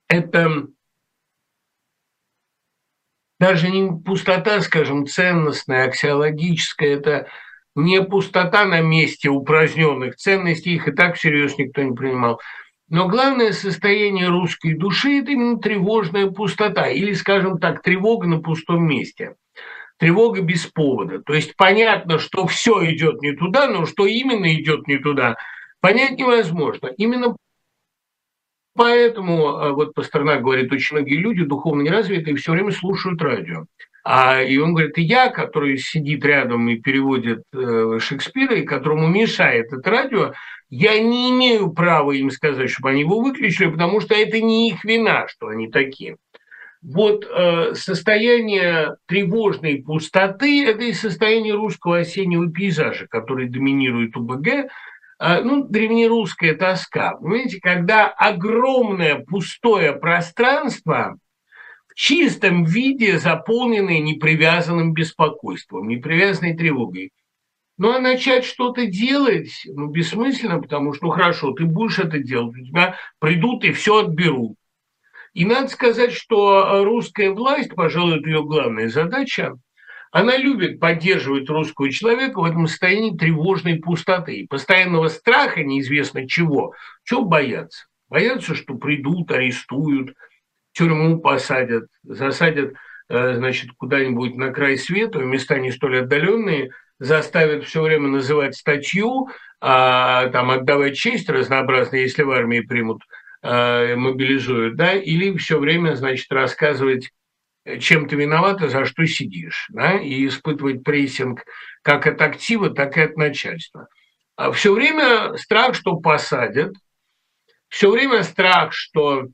Это даже не пустота, скажем, ценностная, аксиологическая, это не пустота на месте упраздненных ценностей, их и так всерьез никто не принимал. Но главное состояние русской души – это именно тревожная пустота, или, скажем так, тревога на пустом месте – тревога без повода. То есть понятно, что все идет не туда, но что именно идет не туда, понять невозможно. Именно поэтому, а, вот Пастернак говорит, очень многие люди духовно неразвитые все время слушают радио. А, и он говорит, и я, который сидит рядом и переводит э, Шекспира, и которому мешает это радио, я не имею права им сказать, чтобы они его выключили, потому что это не их вина, что они такие. Вот э, состояние тревожной пустоты – это и состояние русского осеннего пейзажа, который доминирует у БГ, э, ну, древнерусская тоска. Понимаете, когда огромное пустое пространство в чистом виде заполненное непривязанным беспокойством, непривязанной тревогой. Ну, а начать что-то делать, ну, бессмысленно, потому что, ну, хорошо, ты будешь это делать, у тебя придут и все отберут. И надо сказать, что э, русская власть, пожалуй, это ее главная задача, она любит поддерживать русского человека в этом состоянии тревожной пустоты, постоянного страха неизвестно чего. Чего боятся? Боятся, что придут, арестуют, тюрьму посадят, засадят, э, значит, куда-нибудь на край света, в места не столь отдаленные, заставят все время называть статью, а, там отдавать честь разнообразно, если в армии примут э, мобилизуют, да, или все время, значит, рассказывать, э, чем ты виновата, за что сидишь, да, и испытывать прессинг как от актива, так и от начальства. А все время страх, что посадят, все время страх, что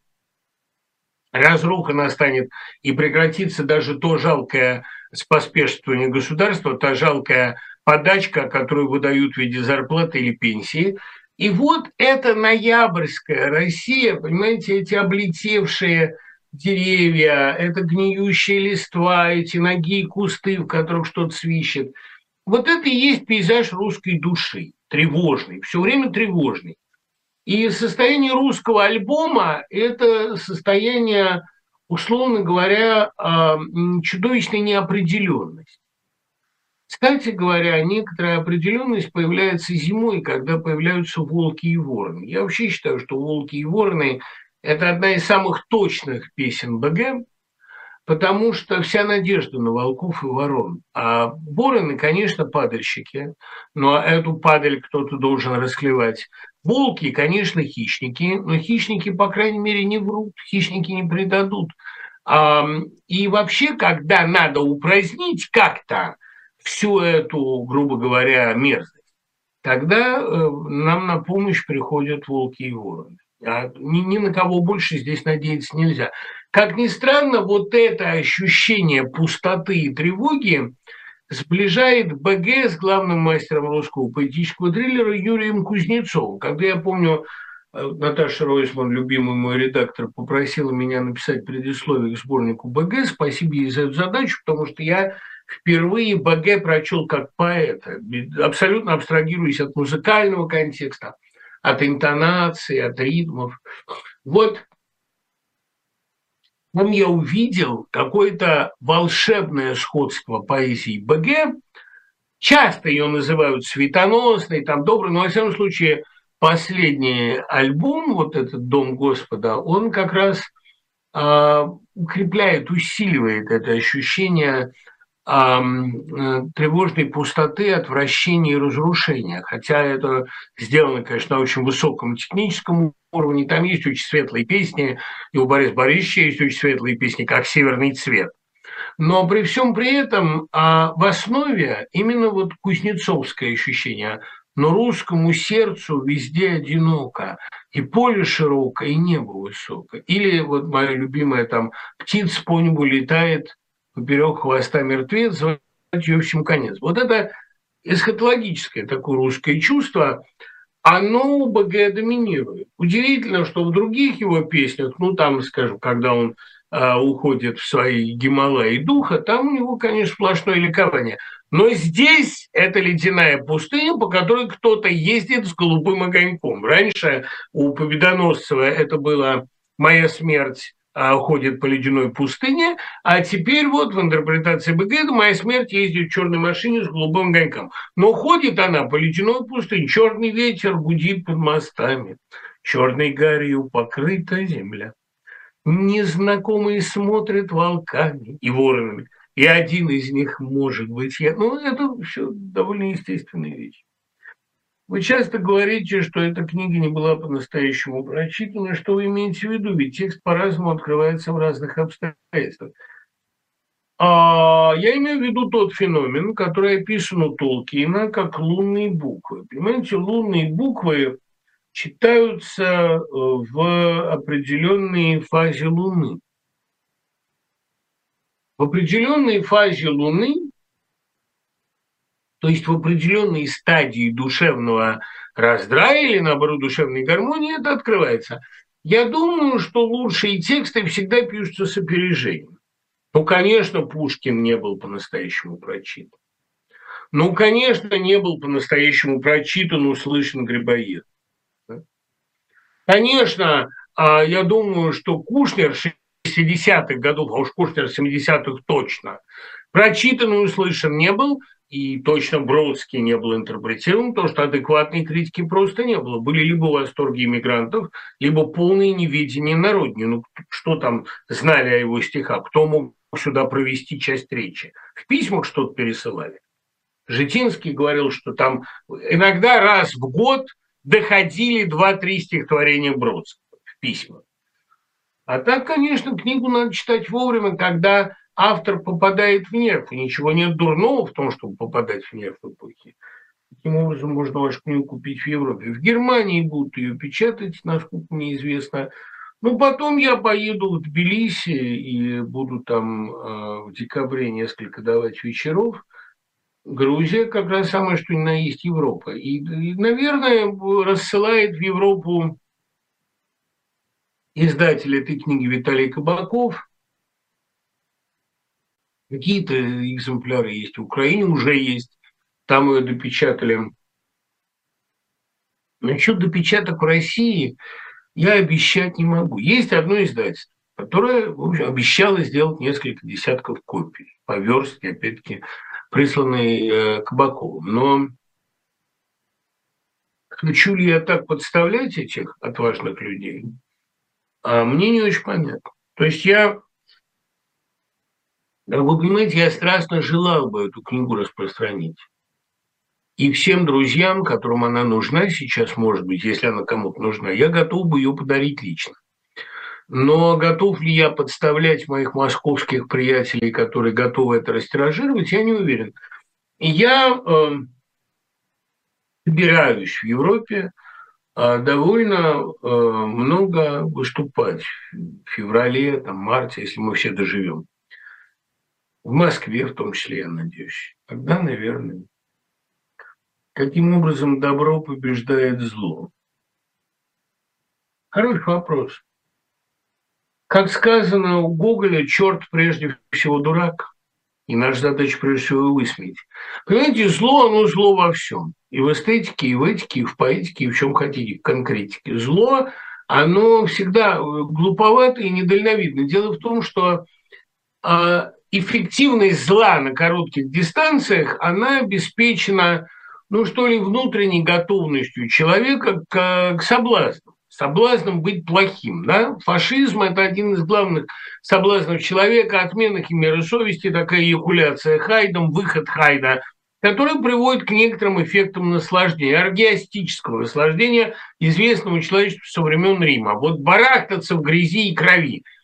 разруха настанет и прекратится даже то жалкое споспешствование государства, та жалкая подачка, которую выдают в виде зарплаты или пенсии, и вот эта ноябрьская Россия, понимаете, эти облетевшие деревья, это гниющие листва, эти ноги и кусты, в которых что-то свищет. Вот это и есть пейзаж русской души, тревожный, все время тревожный. И состояние русского альбома – это состояние, условно говоря, а, чудовищной неопределенности. Кстати говоря, некоторая определенность появляется зимой, когда появляются волки и вороны. Я вообще считаю, что волки и вороны – это одна из самых точных песен БГ, потому что вся надежда на волков и ворон. А вороны, конечно, падальщики, но эту падаль кто-то должен расклевать. Волки, конечно, хищники, но хищники, по крайней мере, не врут, хищники не предадут. И вообще, когда надо упразднить как-то всю эту, грубо говоря, мерзость, тогда э, нам на помощь приходят волки и вороны. А ни, ни на кого больше здесь надеяться нельзя. Как ни странно, вот это ощущение пустоты и тревоги сближает БГ с главным мастером русского поэтического триллера Юрием Кузнецовым. Когда я помню, э, Наташа Ройсман, любимый мой редактор, попросила меня написать предисловие к сборнику БГ. Спасибо ей за эту задачу, потому что я впервые БГ прочел как поэта, абсолютно абстрагируясь от музыкального контекста, от интонации, от ритмов. Вот там я увидел какое-то волшебное сходство поэзии БГ. Часто ее называют светоносной, там доброй, но во всяком случае последний альбом, вот этот «Дом Господа», он как раз а, укрепляет, усиливает это ощущение тревожной пустоты, отвращения и разрушения. Хотя это сделано, конечно, на очень высоком техническом уровне. Там есть очень светлые песни, и у Бориса Борисовича есть очень светлые песни, как «Северный цвет». Но при всем при этом а в основе именно вот кузнецовское ощущение но русскому сердцу везде одиноко, и поле широкое, и небо высокое. Или вот моя любимая там птица по небу летает, поперек хвоста мертвец, звать в общем конец. Вот это эсхатологическое такое русское чувство, оно у БГ доминирует. Удивительно, что в других его песнях, ну там, скажем, когда он а, уходит в свои Гималаи духа, там у него, конечно, сплошное ликование. Но здесь это ледяная пустыня, по которой кто-то ездит с голубым огоньком. Раньше у Победоносцева это была «Моя смерть ходит по ледяной пустыне, а теперь вот в интерпретации БГ «Моя смерть ездит в черной машине с голубым огоньком». Но ходит она по ледяной пустыне, черный ветер гудит под мостами, черной гарью покрыта земля. Незнакомые смотрят волками и воронами – и один из них может быть я. Ну, это все довольно естественная вещь. Вы часто говорите, что эта книга не была по-настоящему прочитана. Что вы имеете в виду? Ведь текст по-разному открывается в разных обстоятельствах. А я имею в виду тот феномен, который описан у Толкина как лунные буквы. Понимаете, лунные буквы читаются э, в определенной фазе Луны. В определенной фазе Луны, то есть в определенной стадии душевного раздрая или, наоборот, душевной гармонии, это открывается. Я думаю, что лучшие тексты всегда пишутся с опережением. Ну, конечно, Пушкин не был по-настоящему прочитан. Ну, конечно, не был по-настоящему прочитан, услышан Грибоед. Конечно, а, я думаю, что Кушнер 60-х годов, а уж Кушнер 70-х точно, прочитан и услышан не был, и точно Бродский не был интерпретирован, потому что адекватной критики просто не было. Были либо восторги иммигрантов, либо полное неведение народни. Ну, что там знали о его стихах? Кто мог сюда провести часть речи? В письмах что-то пересылали. Житинский говорил, что там иногда раз в год доходили два-три стихотворения Бродского в письмах. А так, конечно, книгу надо читать вовремя, когда автор попадает в нерв. И ничего нет дурного в том, чтобы попадать в нерв эпохи. Таким образом, можно вашу книгу купить в Европе. В Германии будут ее печатать, насколько мне известно. Ну, потом я поеду в Тбилиси и буду там э, в декабре несколько давать вечеров. Грузия как раз самое, что ни на есть Европа. И, и, наверное, рассылает в Европу издатель этой книги Виталий Кабаков. Какие-то экземпляры есть в Украине, уже есть. Там ее допечатали. Насчет допечаток в России я обещать не могу. Есть одно издательство, которое в общем, обещало сделать несколько десятков копий по верстке, опять-таки, присланной э, Кабаковым. Но хочу ли я так подставлять этих отважных людей? А мне не очень понятно. То есть я, вы понимаете, я страстно желал бы эту книгу распространить. И всем друзьям, которым она нужна сейчас, может быть, если она кому-то нужна, я готов бы ее подарить лично. Но готов ли я подставлять моих московских приятелей, которые готовы это растиражировать, я не уверен. Я э, собираюсь в Европе, а, довольно э, много выступать в феврале, там, марте, если мы все доживем. В Москве в том числе, я надеюсь. Тогда, наверное. Каким образом добро побеждает зло? Хороший вопрос. Как сказано у Гоголя, черт прежде всего дурак. И наша задача прежде всего его высмеять. Понимаете, зло, оно зло во всем. И в эстетике, и в этике, и в поэтике, и в чем хотите, в конкретике. Зло, оно всегда глуповато и недальновидно. Дело в том, что а, эффективность зла на коротких дистанциях, она обеспечена, ну что ли, внутренней готовностью человека к, к соблазну. соблазном быть плохим. Да? Фашизм – это один из главных соблазнов человека, отмена химеры совести, такая эякуляция Хайдом, выход Хайда, который приводит к некоторым эффектам наслаждения, оргиастического наслаждения, известного человечеству со времен Рима. Вот барахтаться в грязи и крови –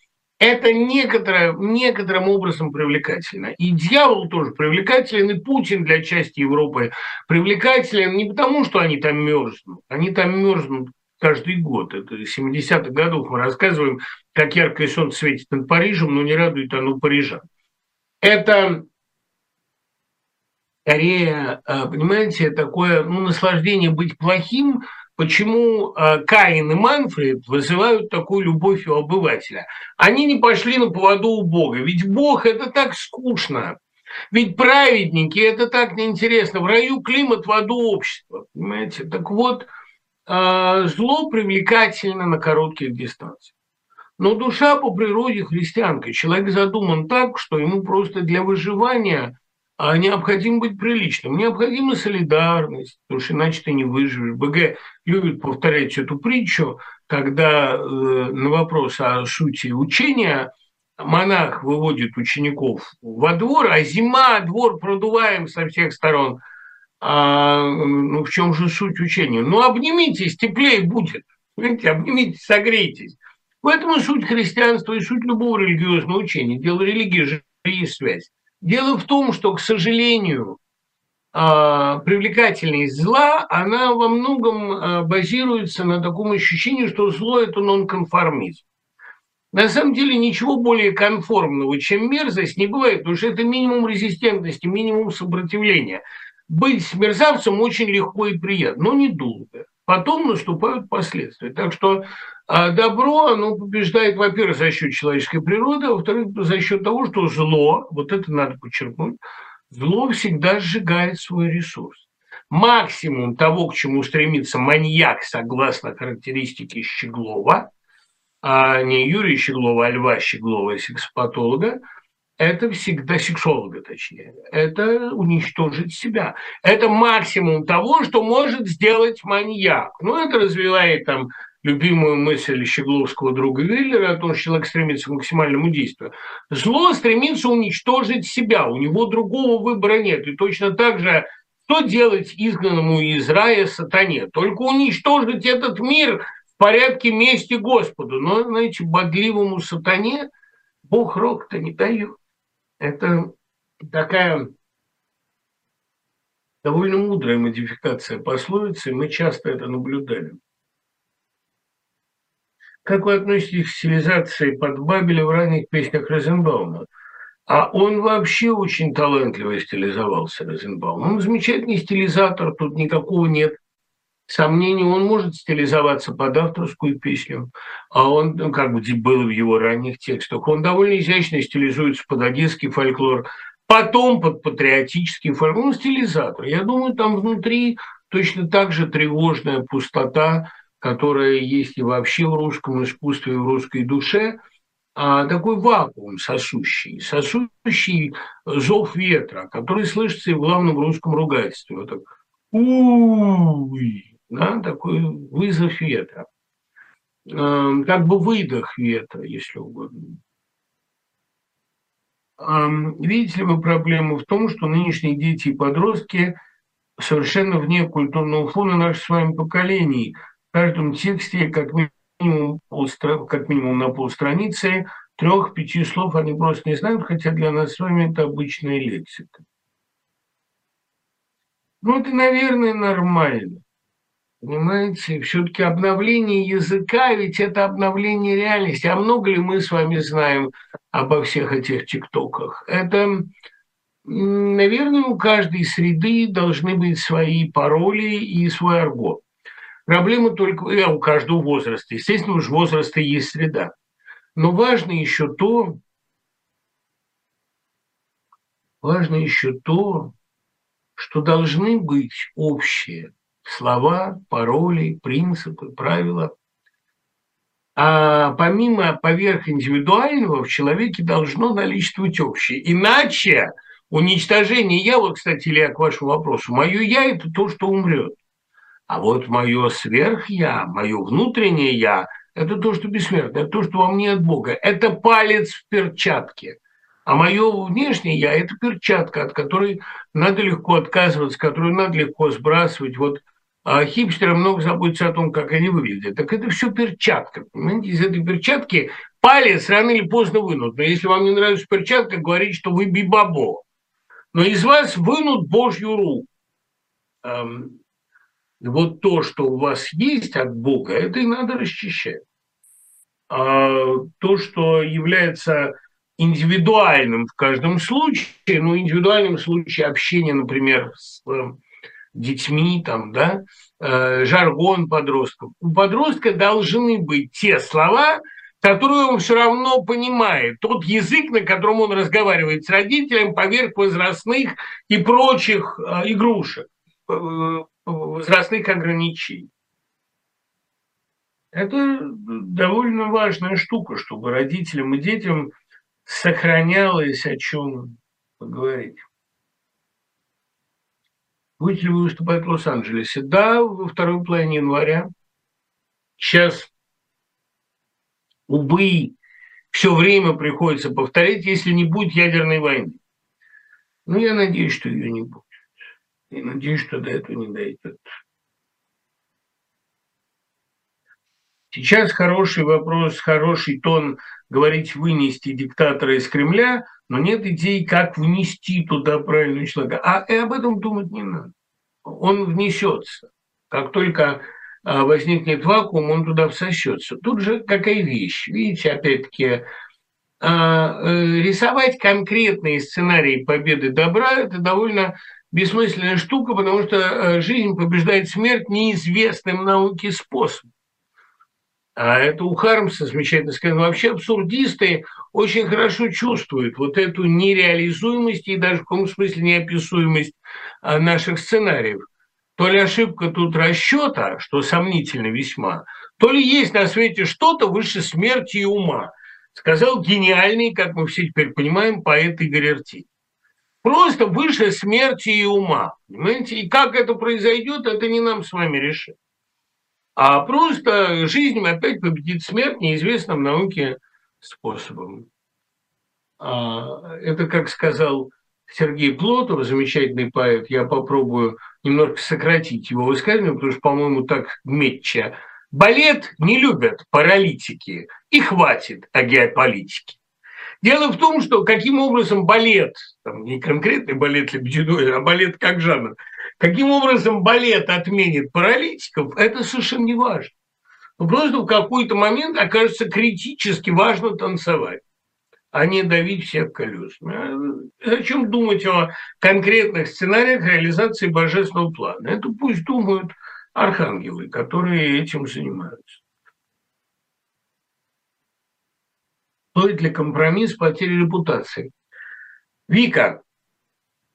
это некоторое, некоторым образом привлекательно. И дьявол тоже привлекателен, и Путин для части Европы привлекателен не потому, что они там мерзнут. Они там мерзнут каждый год. Это 70-х годов мы рассказываем, как яркое солнце светит над Парижем, но не радует оно парижан. Это скорее, э, понимаете, такое ну, наслаждение быть плохим – почему э, Каин и Манфред вызывают такую любовь у обывателя. Они не пошли на поводу у Бога, ведь Бог – это так скучно. Ведь праведники – это так неинтересно. В раю климат, в аду общество. Понимаете? Так вот, э, зло привлекательно на коротких дистанциях. Но душа по природе христианка. Человек задуман так, что ему просто для выживания а необходимо быть приличным. Необходима солидарность, потому что иначе ты не выживешь. БГ любит повторять эту притчу, когда э, на вопрос о сути учения монах выводит учеников во двор, а зима, двор продуваем со всех сторон. А, ну, в чем же суть учения? Ну, обнимитесь, теплее будет. Понимаете, обнимитесь, согрейтесь. В этом и суть христианства, и суть любого религиозного учения. Дело религии же есть связь. Дело в том, что, к сожалению, а, привлекательность зла, она во многом а, базируется на таком ощущении, что зло – это нонконформизм. На самом деле ничего более конформного, чем мерзость, не бывает, потому что это минимум резистентности, минимум сопротивления. Быть мерзавцем очень легко и приятно, но недолго. Потом наступают последствия. Так что а добро, оно побеждает, во-первых, за счет человеческой природы, а во-вторых, за счет того, что зло, вот это надо подчеркнуть, зло всегда сжигает свой ресурс. Максимум того, к чему стремится маньяк, согласно характеристике Щеглова, а не Юрия Щеглова, а Льва Щеглова, сексопатолога, это всегда сексолога, точнее, это уничтожить себя. Это максимум того, что может сделать маньяк. Ну, это развивает там любимую мысль Щегловского друга Виллера о том, что человек стремится к максимальному действию. Зло стремится уничтожить себя, у него другого выбора нет. И точно так же, что делать изгнанному из рая сатане? Только уничтожить этот мир в порядке мести Господу. Но, знаете, бодливому сатане Бог рок-то не дает. Это такая довольно мудрая модификация пословицы, и мы часто это наблюдали. Как вы относитесь к стилизации под Бабеля в ранних песнях Розенбаума? А он вообще очень талантливо стилизовался, Розенбаум. Он замечательный стилизатор, тут никакого нет сомнений. Он может стилизоваться под авторскую песню, а он, ну, как бы было в его ранних текстах, он довольно изящно стилизуется под одесский фольклор, потом под патриотический фольклор. Он стилизатор. Я думаю, там внутри точно так же тревожная пустота, которая есть и вообще в русском искусстве, и в русской душе, а такой вакуум сосущий, сосущий зов ветра, который слышится и в главном русском ругательстве. Вот так уй, да, такой вызов ветра. Эм, как бы выдох ветра, если угодно. Эм, видите ли вы проблему в том, что нынешние дети и подростки совершенно вне культурного фона наших с вами поколений – в каждом тексте как минимум, как минимум на полстраницы трех-пяти слов они просто не знают, хотя для нас с вами это обычная лексика. Ну, это, наверное, нормально. Понимаете, все-таки обновление языка, ведь это обновление реальности. А много ли мы с вами знаем обо всех этих тиктоках? Это, наверное, у каждой среды должны быть свои пароли и свой аргот. Проблема только э, у каждого возраста. Естественно, уж возраста есть среда. Но важно еще то, важно еще то, что должны быть общие слова, пароли, принципы, правила. А помимо поверх индивидуального в человеке должно наличествовать общее. Иначе уничтожение я, вот, кстати, Илья, к вашему вопросу, мое я – это то, что умрет. А вот мое сверх-я, мое внутреннее я – это то, что бессмертно, это то, что во мне от Бога. Это палец в перчатке. А мое внешнее я – это перчатка, от которой надо легко отказываться, которую надо легко сбрасывать. Вот а хипстеры много заботятся о том, как они выглядят. Так это все перчатка. Понимаете, из этой перчатки палец рано или поздно вынут. Но если вам не нравится перчатка, говорите, что вы бибабо. Но из вас вынут Божью руку вот то, что у вас есть от Бога, это и надо расчищать. А то, что является индивидуальным в каждом случае, ну, индивидуальном случае общения, например, с э, детьми, там, да, э, жаргон подростков. У подростка должны быть те слова, которые он все равно понимает. Тот язык, на котором он разговаривает с родителем поверх возрастных и прочих э, игрушек возрастных ограничений. Это довольно важная штука, чтобы родителям и детям сохранялось о чем поговорить. Будете ли вы выступать в Лос-Анджелесе? Да, во второй половине января. Сейчас, увы, все время приходится повторять, если не будет ядерной войны. Ну, я надеюсь, что ее не будет. И надеюсь, что до этого не дойдет. Сейчас хороший вопрос, хороший тон говорить вынести диктатора из Кремля, но нет идей, как внести туда правильного человека. А и об этом думать не надо. Он внесется. Как только а, возникнет вакуум, он туда всосется. Тут же какая вещь. Видите, опять-таки, а, э, рисовать конкретные сценарии победы добра – это довольно бессмысленная штука, потому что э, жизнь побеждает смерть неизвестным науке способом. А это у Хармса замечательно сказано. Вообще абсурдисты очень хорошо чувствуют вот эту нереализуемость и даже в каком смысле неописуемость а, наших сценариев. То ли ошибка тут расчета, что сомнительно весьма, то ли есть на свете что-то выше смерти и ума, сказал гениальный, как мы все теперь понимаем, поэт Игорь Артин. Просто выше смерти и ума. Понимаете? И как это произойдет, это не нам с вами решить. А просто жизнь опять победит смерть неизвестным науке способом. А, это, как сказал Сергей Плотов, замечательный поэт, я попробую немножко сократить его высказывание, потому что, по-моему, так метча. Балет не любят паралитики, и хватит о геополитике. Дело в том, что каким образом балет, там, не конкретный балет Лебединой, а балет как жанр, каким образом балет отменит паралитиков, это совершенно не важно. Но просто в какой-то момент окажется критически важно танцевать а не давить всех колесами. Зачем думать о конкретных сценариях реализации божественного плана? Это пусть думают архангелы, которые этим занимаются. Стоит ли компромисс потери репутации? Вика,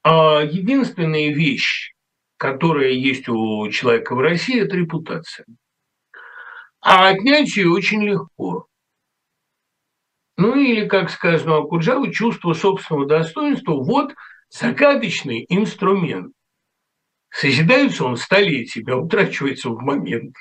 а единственная вещь, которая есть у человека в России, это репутация. А отнять ее очень легко. Ну или, как сказано у Куджавы, чувство собственного достоинства – вот загадочный инструмент. Созидается он столетиями, а утрачивается в момент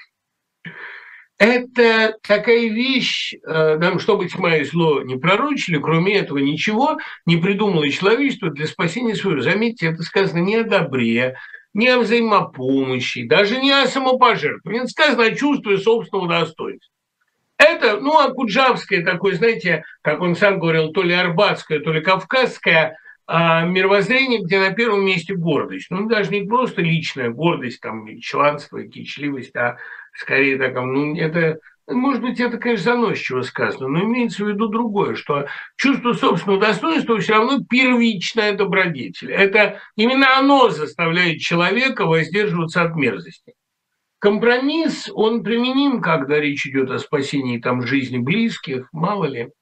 это такая вещь, э, нам, чтобы тьма и зло не пророчили, кроме этого ничего не придумало человечество для спасения своего. Заметьте, это сказано не о добре, не о взаимопомощи, даже не о самопожертвовании. Сказано о чувстве собственного достоинства. Это, ну, а Куджавское такое, знаете, как он сам говорил, то ли арбатское, то ли кавказское а мировоззрение, где на первом месте гордость. Ну, даже не просто личная гордость, там, чванство, кичливость, а скорее так, ну, это, может быть, это, конечно, заносчиво сказано, но имеется в виду другое, что чувство собственного достоинства все равно первичная добродетель. Это именно оно заставляет человека воздерживаться от мерзости. Компромисс, он применим, когда речь идет о спасении там, жизни близких, мало ли –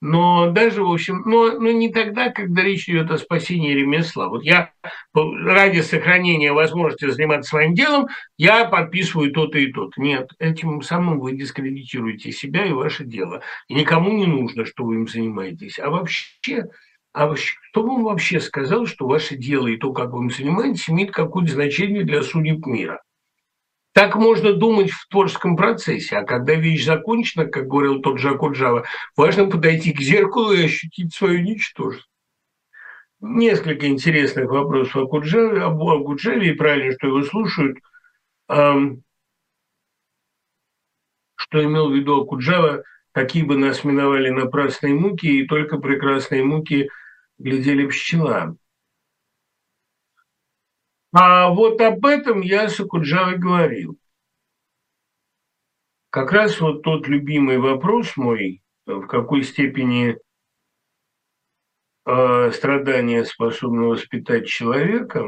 но даже, в общем, но, но не тогда, когда речь идет о спасении ремесла. Вот я ради сохранения возможности заниматься своим делом, я подписываю то-то и то-то. Нет, этим самым вы дискредитируете себя и ваше дело. И никому не нужно, что вы им занимаетесь. А вообще, а вообще, кто вам вообще сказал, что ваше дело и то, как вы им занимаетесь, имеет какое-то значение для судеб мира? Так можно думать в творческом процессе, а когда вещь закончена, как говорил тот же Акуджава, важно подойти к зеркалу и ощутить свое ничтожество. Несколько интересных вопросов о Акуджаве, об Акуджаве, и правильно, что его слушают. Что имел в виду Акуджава, какие бы нас миновали напрасные муки, и только прекрасные муки глядели пчела. А вот об этом я с Акуджавой говорил. Как раз вот тот любимый вопрос мой, в какой степени э, страдания способны воспитать человека,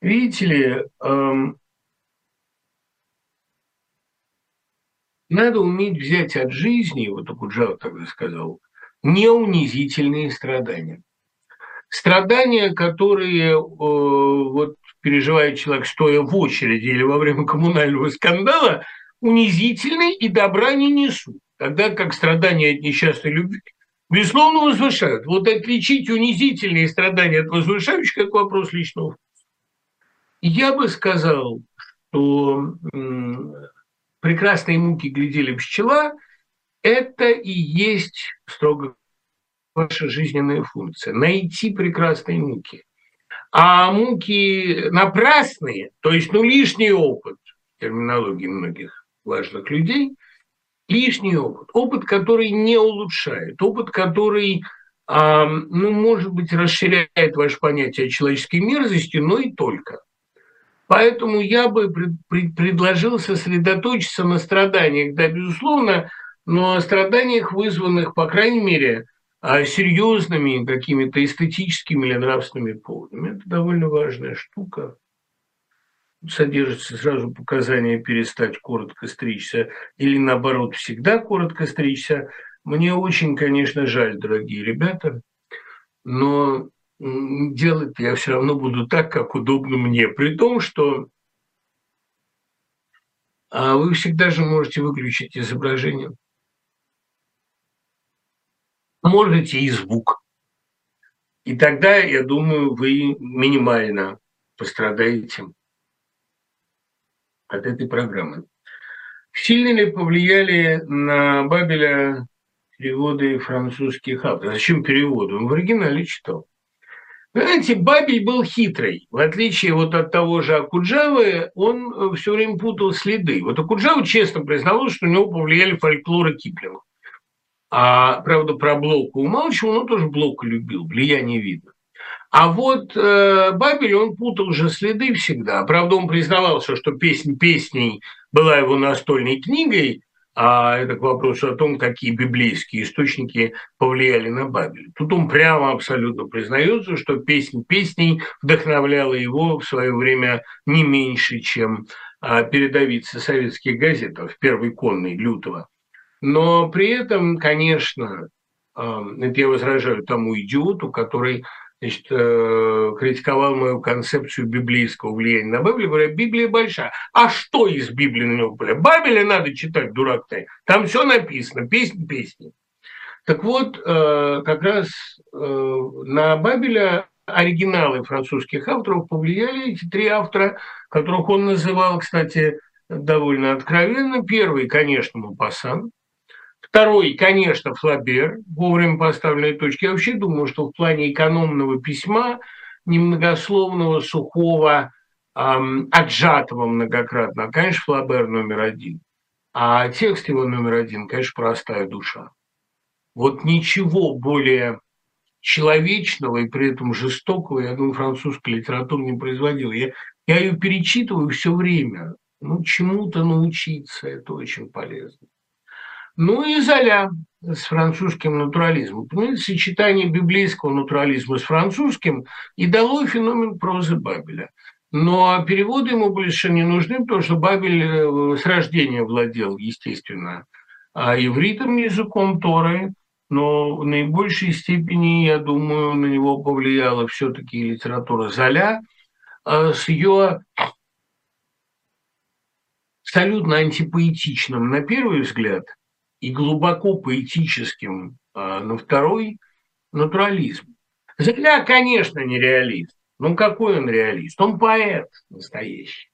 видите ли, э, надо уметь взять от жизни, вот Акуджава тогда сказал, неунизительные страдания – страдания, которые э, вот, переживает человек, стоя в очереди или во время коммунального скандала, унизительны и добра не несут. Тогда как страдания от несчастной любви, безусловно, возвышают. Вот отличить унизительные страдания от возвышающих – это вопрос личного вкуса. Я бы сказал, что прекрасные муки глядели пчела – это и есть, строго ваша жизненная функция – найти прекрасные муки. А муки напрасные, то есть ну, лишний опыт, терминологии многих важных людей, лишний опыт, опыт, который не улучшает, опыт, который, ну, может быть, расширяет ваше понятие о человеческой мерзости, но и только. Поэтому я бы пред, предложил сосредоточиться на страданиях, да, безусловно, но о страданиях, вызванных, по крайней мере, серьезными какими-то эстетическими или нравственными поводами. Это довольно важная штука. Содержится сразу показание перестать коротко стричься или наоборот всегда коротко стричься. Мне очень, конечно, жаль, дорогие ребята, но делать я все равно буду так, как удобно мне. При том, что а вы всегда же можете выключить изображение можете и звук. И тогда, я думаю, вы минимально пострадаете от этой программы. Сильно ли повлияли на Бабеля переводы французских авторов? Зачем переводы? Он в оригинале читал. Знаете, Бабель был хитрый. В отличие вот от того же Акуджавы, он все время путал следы. Вот Акуджава честно признавал, что у него повлияли фольклоры Киплинга. А, правда, про Блока умалчивал, но тоже Блока любил, влияние видно. А вот э, Бабель, он путал уже следы всегда. Правда, он признавался, что песня песней была его настольной книгой, а это к вопросу о том, какие библейские источники повлияли на Бабель. Тут он прямо абсолютно признается, что песня песней вдохновляла его в свое время не меньше, чем а, передовицы советских газет в первой конной Лютого. Но при этом, конечно, я возражаю тому идиоту, который значит, э, критиковал мою концепцию библейского влияния на Библию, говоря, Библия большая. А что из Библии на него? Бабеля надо читать, дурак ты. Там все написано, песни, песни. Так вот, э, как раз э, на Бабеля оригиналы французских авторов повлияли эти три автора, которых он называл, кстати, довольно откровенно. Первый, конечно, Мапасан, Второй, конечно, Флабер, вовремя поставленной точки. Я вообще думаю, что в плане экономного письма, немногословного, сухого, эм, отжатого многократно, конечно, Флабер номер один. А текст его номер один, конечно, простая душа. Вот ничего более человечного и при этом жестокого, я думаю, французская литература не производила. Я, я ее перечитываю все время. Ну, чему-то научиться, это очень полезно. Ну и Золя с французским натурализмом. Понимаете, сочетание библейского натурализма с французским и дало феномен прозы Бабеля. Но переводы ему больше не нужны, потому что Бабель э, с рождения владел, естественно, а ивритом языком Торы, но в наибольшей степени, я думаю, на него повлияла все-таки литература Золя а с ее абсолютно антипоэтичным, на первый взгляд, и глубоко поэтическим а, на второй – натурализм. Золя, конечно, не реалист, Ну, какой он реалист? Он поэт настоящий.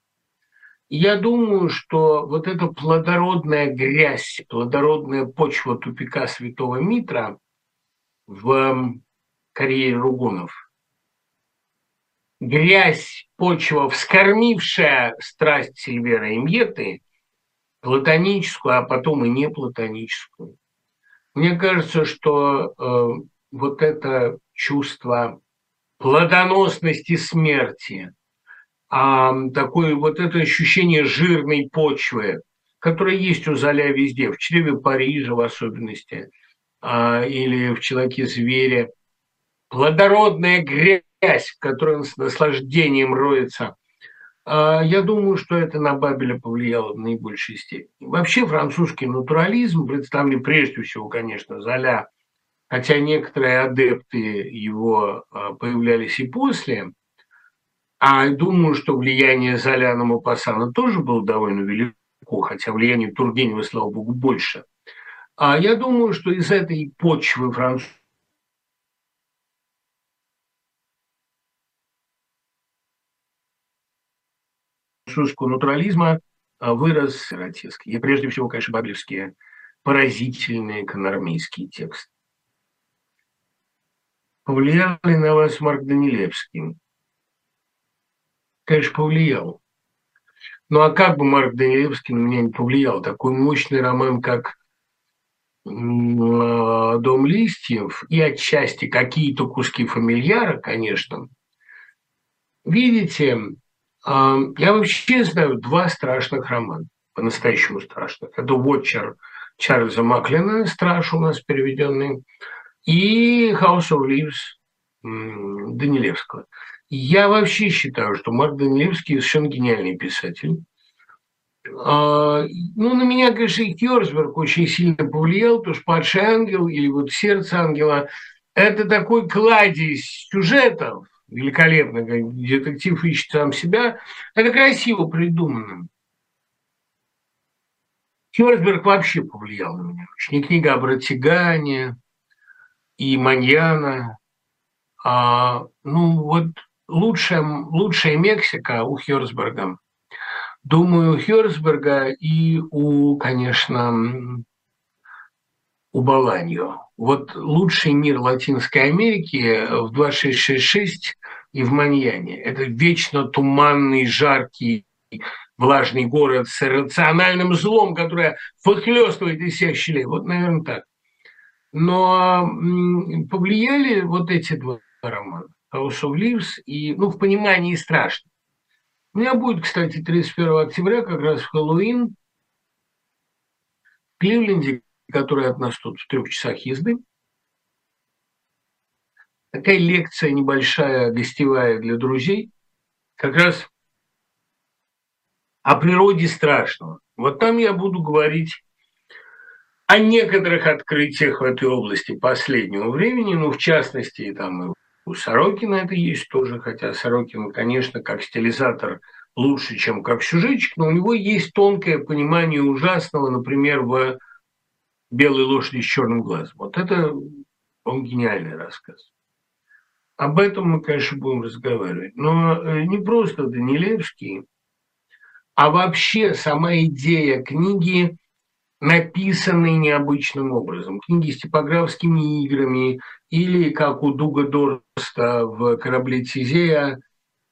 Я думаю, что вот эта плодородная грязь, плодородная почва тупика Святого Митра в карьере Ругунов, грязь, почва, вскормившая страсть Сильвера Имьеты, платоническую, а потом и не платоническую. Мне кажется, что э, вот это чувство плодоносности смерти, а такое вот это ощущение жирной почвы, которое есть у Золя везде, в чреве Парижа в особенности, а, или в человеке зверя, плодородная грязь, в которой он с наслаждением роется. А, я думаю, что это на Бабеля повлияло в наибольшей степени. Вообще французский натурализм, представленный прежде всего, конечно, Золя, хотя некоторые адепты его а, появлялись и после, а думаю, что влияние Золя на Мапассана тоже было довольно велико, хотя влияние Тургенева, слава богу, больше. А я думаю, что из этой почвы французского французского натурализма а, вырос сиротецкий. И прежде всего, конечно, баблевские поразительные канармейские тексты. Повлиял ли на вас Марк Данилевский? Конечно, повлиял. Ну а как бы Марк Данилевский на меня не повлиял? Такой мощный роман, как а, «Дом листьев» и отчасти какие-то куски фамильяра, конечно. Видите, я вообще знаю два страшных романа, по-настоящему страшных. Это «Вотчер» Чарльза Маклина, «Страж» у нас переведенный, и «House of Leaves» Данилевского. Я вообще считаю, что Марк Данилевский совершенно гениальный писатель. А, ну, на меня, конечно, и Кёрсберг очень сильно повлиял, потому что «Падший ангел» или вот «Сердце ангела» – это такой кладезь сюжетов, великолепно, детектив ищет сам себя, это красиво придумано. Кёрсберг вообще повлиял на меня очень. И книга о Братигане, и Маньяна. А, ну, вот лучшая, лучшая Мексика у Хёрсберга. Думаю, у Хёрсберга и у, конечно, у Баланьо. Вот лучший мир Латинской Америки в 2666 и в Маньяне. Это вечно туманный, жаркий, влажный город с рациональным злом, которое выхлестывает из всех щелей. Вот, наверное, так. Но повлияли вот эти два романа. House of Leaves и, ну, в понимании страшно. У меня будет, кстати, 31 октября, как раз в Хэллоуин, в Кливленде, который от нас тут в трех часах езды. Такая лекция небольшая, гостевая для друзей, как раз о природе страшного. Вот там я буду говорить о некоторых открытиях в этой области последнего времени, ну, в частности, там у Сорокина это есть тоже, хотя Сорокин, конечно, как стилизатор лучше, чем как сюжетчик, но у него есть тонкое понимание ужасного, например, в «Белой лошади с черным глазом». Вот это он гениальный рассказ. Об этом мы, конечно, будем разговаривать. Но э, не просто Данилевский, а вообще сама идея книги, написанной необычным образом. Книги с типографскими играми или, как у Дуга Дорста в «Корабле Тизея»,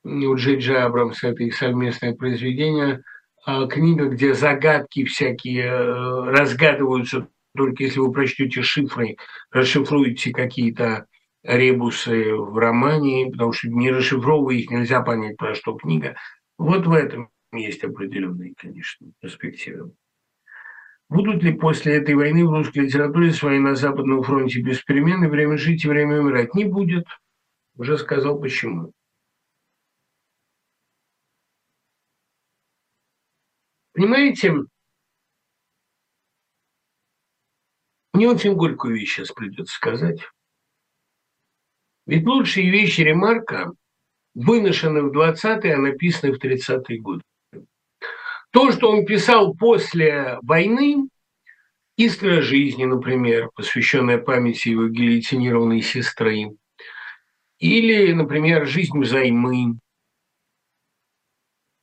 у Джей Джей Абрамса, это их совместное произведение, а, книга, где загадки всякие э, разгадываются только если вы прочтете шифры, расшифруете какие-то ребусы в романе, потому что не расшифровывая их, нельзя понять, про что книга. Вот в этом есть определенные, конечно, перспективы. Будут ли после этой войны в русской литературе с войны на Западном фронте без перемен и время жить и время умирать? Не будет. Уже сказал почему. Понимаете, мне очень горькую вещь сейчас придется сказать. Ведь лучшие вещи Ремарка выношены в 20-е, а написаны в 30-е годы. То, что он писал после войны, «Искра жизни», например, посвященная памяти его гильотинированной сестры, Или, например, «Жизнь взаймы».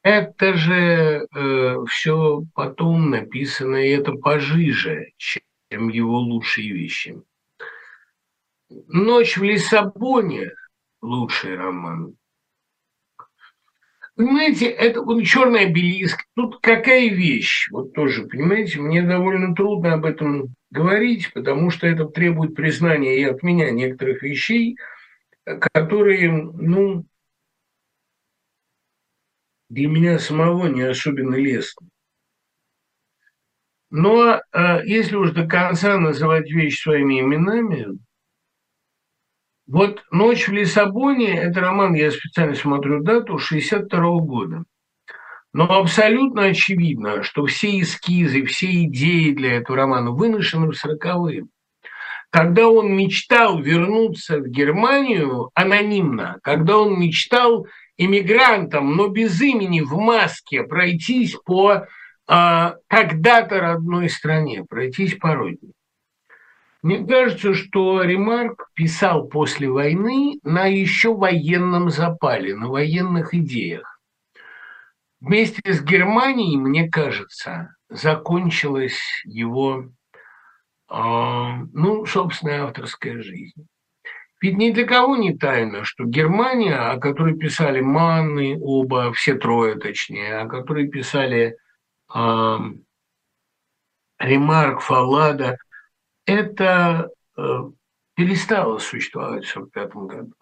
Это же э, все потом написано, и это пожиже, чем его лучшие вещи. «Ночь в Лиссабоне» – лучший роман. Понимаете, это вот черный обелиск. Тут какая вещь? Вот тоже, понимаете, мне довольно трудно об этом говорить, потому что это требует признания и от меня некоторых вещей, которые, ну, для меня самого не особенно лестны. Но а, если уж до конца называть вещи своими именами, вот «Ночь в Лиссабоне» – это роман, я специально смотрю дату, 62 -го года. Но абсолютно очевидно, что все эскизы, все идеи для этого романа выношены в сороковые. Когда он мечтал вернуться в Германию анонимно, когда он мечтал иммигрантом, но без имени, в маске, пройтись по а, когда-то родной стране, пройтись по родине. Мне кажется, что Ремарк писал после войны на еще военном запале, на военных идеях. Вместе с Германией, мне кажется, закончилась его, э, ну, собственная авторская жизнь. Ведь ни для кого не тайно, что Германия, о которой писали Манны, оба, все трое точнее, о которой писали Ремарк, Фаллада, это э, перестало существовать в 1945 году.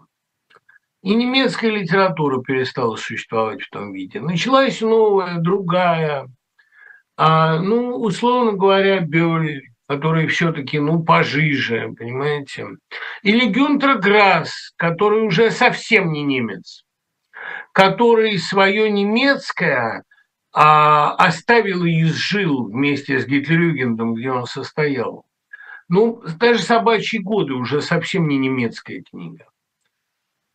И немецкая литература перестала существовать в том виде. Началась новая, другая. А, ну, условно говоря, Бёль, который все-таки, ну, пожиже, понимаете. Или Гюнтер Грасс, который уже совсем не немец, который свое немецкое а, оставил и изжил вместе с Гитлерюгендом, где он состоял. Ну, даже «Собачьи годы» уже совсем не немецкая книга.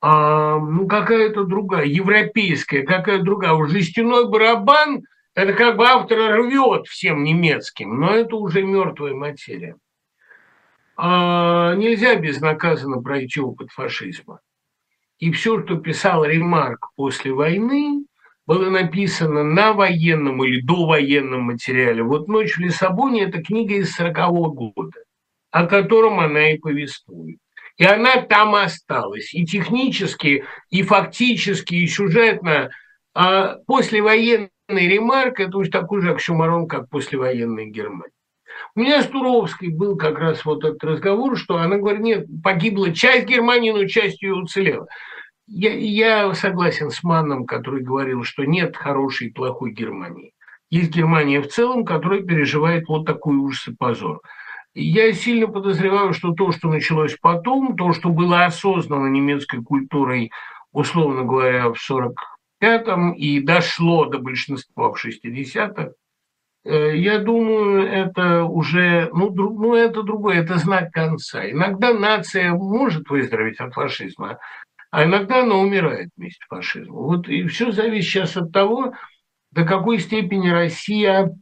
А, ну, какая-то другая, европейская, какая-то другая. Уже «Жестяной барабан» – это как бы автор рвет всем немецким, но это уже мертвая материя. А, нельзя безнаказанно пройти опыт фашизма. И все, что писал Ремарк после войны, было написано на военном или довоенном материале. Вот «Ночь в Лиссабоне» – это книга из 40 -го года о котором она и повествует. И она там осталась. И технически, и фактически, и сюжетно. А послевоенный ремарк – это уж такой же оксюмарон, как послевоенная Германия. У меня с Туровской был как раз вот этот разговор, что она говорит, нет, погибла часть Германии, но часть ее уцелела. Я, я согласен с Манном, который говорил, что нет хорошей и плохой Германии. Есть Германия в целом, которая переживает вот такой ужас и позор. Я сильно подозреваю, что то, что началось потом, то, что было осознано немецкой культурой, условно говоря, в 45-м и дошло до большинства в 60-х, э, я думаю, это уже, ну, друг, ну, это другое, это знак конца. Иногда нация может выздороветь от фашизма, а иногда она умирает вместе с фашизмом. Вот и все зависит сейчас от того, до какой степени Россия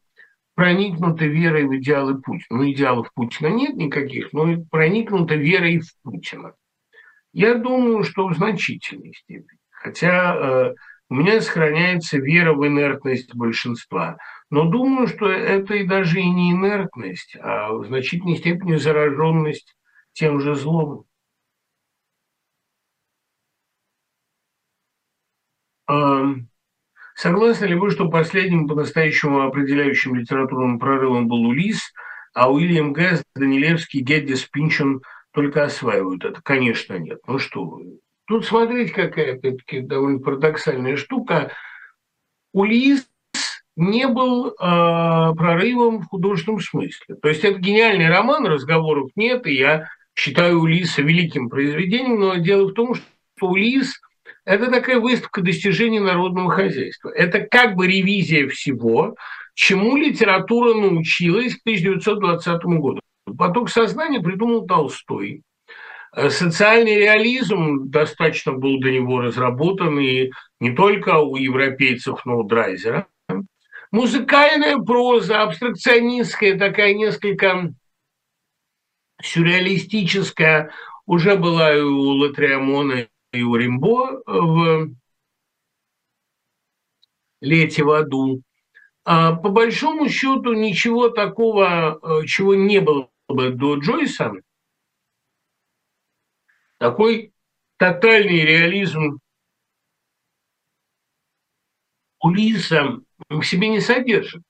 проникнута верой в идеалы Путина. Ну, идеалов Путина нет никаких, но проникнута верой в Путина. Я думаю, что в значительной степени. Хотя э, у меня сохраняется вера в инертность большинства. Но думаю, что это и даже и не инертность, а в значительной степени зараженность тем же злом. Согласны ли вы, что последним по-настоящему определяющим литературным прорывом был Улис, а Уильям Гэс, Данилевский, Геддис, Пинчен только осваивают это? Конечно, нет. Ну что вы. Тут смотрите, какая, опять-таки, довольно парадоксальная штука. Улис не был э, прорывом в художественном смысле. То есть это гениальный роман, разговоров нет, и я считаю Улиса великим произведением, но дело в том, что Улис это такая выставка достижений народного хозяйства. Это как бы ревизия всего, чему литература научилась к 1920 году. Поток сознания придумал Толстой. Э, социальный реализм достаточно был до него разработан, и не только у европейцев, но у Драйзера. Музыкальная проза, абстракционистская, такая несколько сюрреалистическая, уже была и у Латриамона, его Римбо в «Лете в аду». А по большому счету ничего такого, э, чего не было бы до Джойса, такой тотальный реализм Улиса в себе не содержит.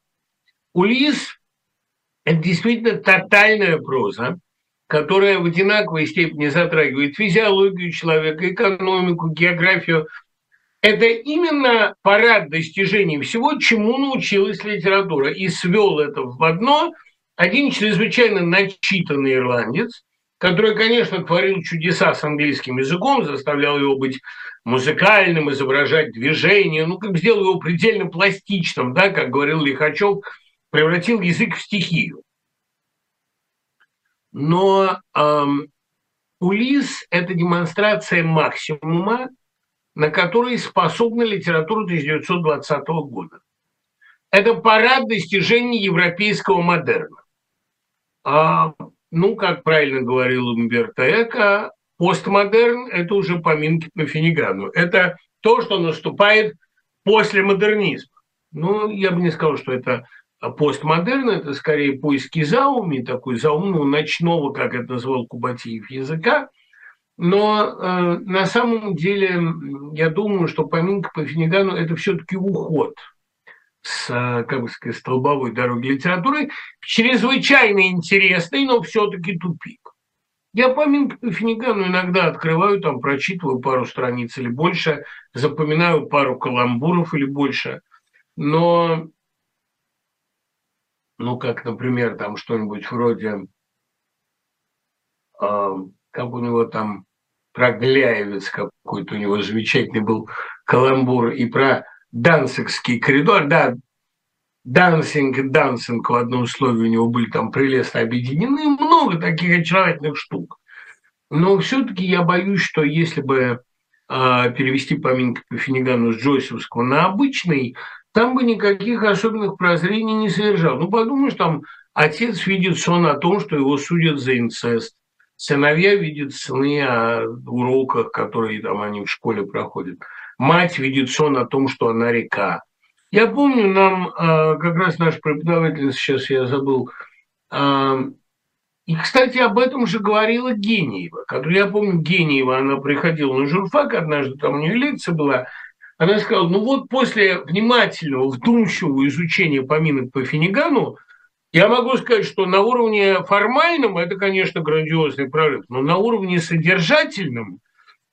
Улис – это действительно тотальная проза, которая в одинаковой степени затрагивает физиологию человека, экономику, географию. Это именно парад достижений всего, чему научилась литература. И свел это в одно один чрезвычайно начитанный ирландец, который, конечно, творил чудеса с английским языком, заставлял его быть музыкальным, изображать движение, ну, как сделал его предельно пластичным, да, как говорил Лихачев, превратил язык в стихию. Но эм, Улис – это демонстрация максимума, на который способна литература 1920 года. Это парад достижений европейского модерна. А, ну, как правильно говорил Умберто Эко, постмодерн – это уже поминки по Финигану. Это то, что наступает после модернизма. Ну, я бы не сказал, что это постмодерн, это скорее поиски зауми, такой заумного ночного, как это назвал Кубатиев, языка. Но э, на самом деле я думаю, что поминка по Финигану – это все-таки уход с, как бы сказать, столбовой дороги литературы, чрезвычайно интересный, но все-таки тупик. Я поминки по Финигану иногда открываю, там прочитываю пару страниц или больше, запоминаю пару каламбуров или больше, но, ну, как, например, там что-нибудь вроде, э, как у него там про Гляевец какой-то у него замечательный был каламбур, и про Дансикский коридор, да, Дансинг и Дансинг в одном условии у него были там прелестно объединены, много таких очаровательных штук. Но все-таки я боюсь, что если бы э, перевести поминки по Финигану с Джойсовского на обычный, там бы никаких особенных прозрений не содержал. Ну, подумаешь, там отец видит сон о том, что его судят за инцест. Сыновья видят сны о уроках, которые там они в школе проходят. Мать видит сон о том, что она река. Я помню, нам э, как раз наш преподаватель, сейчас я забыл, э, и, кстати, об этом же говорила Гениева, которую я помню, Гениева, она приходила на журфак однажды, там у нее лекция была, она сказала, ну вот после внимательного, вдумчивого изучения поминок по Финигану, я могу сказать, что на уровне формальном это, конечно, грандиозный прорыв, но на уровне содержательном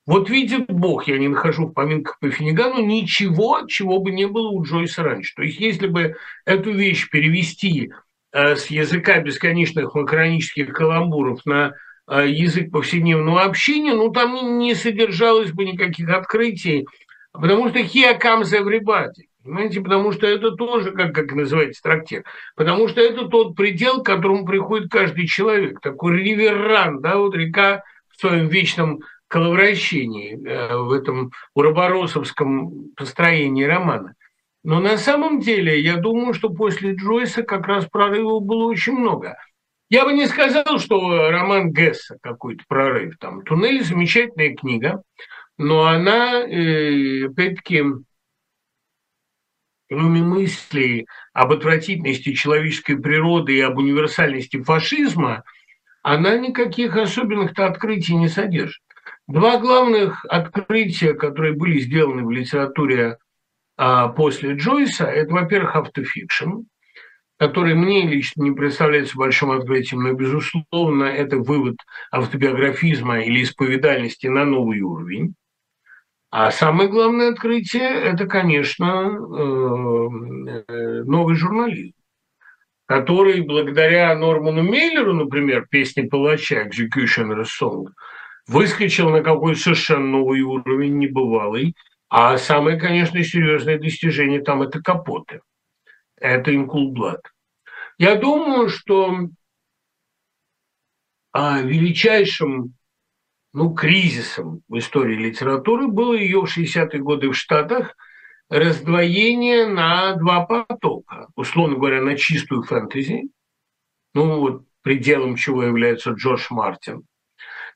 вот видит Бог, я не нахожу в поминках по Финигану ничего, чего бы не было у Джойса раньше. То есть если бы эту вещь перевести э, с языка бесконечных макронических каламбуров на э, язык повседневного общения, ну там не содержалось бы никаких открытий, потому что here comes everybody. Понимаете, потому что это тоже, как, как называется трактир, потому что это тот предел, к которому приходит каждый человек, такой риверран, да, вот река в своем вечном коловращении э, в этом уроборосовском построении романа. Но на самом деле я думаю, что после Джойса как раз прорывов было очень много. Я бы не сказал, что роман Гесса какой-то прорыв. Там «Туннель» – замечательная книга, но она, э, опять-таки, кроме мыслей об отвратительности человеческой природы и об универсальности фашизма, она никаких особенных-то открытий не содержит. Два главных открытия, которые были сделаны в литературе а, после Джойса, это, во-первых, автофикшн, который мне лично не представляется большим открытием, но, безусловно, это вывод автобиографизма или исповедальности на новый уровень. А самое главное открытие – это, конечно, э, э, новый журнализм, который благодаря Норману Мейлеру, например, песни палача «Executioner's Song», выскочил на какой совершенно новый уровень, небывалый. А самое, конечно, серьезное достижение там – это капоты. Это инкулблад. Я думаю, что а, величайшим ну, кризисом в истории литературы было ее в 60-е годы в Штатах раздвоение на два потока. Условно говоря, на чистую фэнтези, ну вот пределом чего является Джордж Мартин,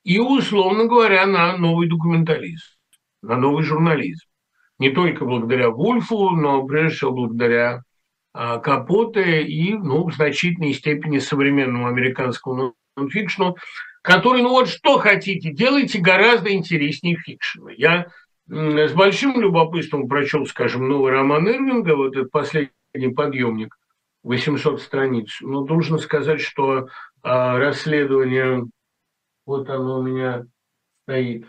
и, условно говоря, на новый документализм. на новый журнализм. Не только благодаря Вульфу, но прежде всего благодаря а, Капоте и ну, в значительной степени современному американскому нонфикшну, который, ну вот что хотите, делайте гораздо интереснее фикшена. Я с большим любопытством прочел, скажем, новый роман Ирвинга, вот этот последний подъемник, 800 страниц. Но должен сказать, что а, расследование, вот оно у меня стоит,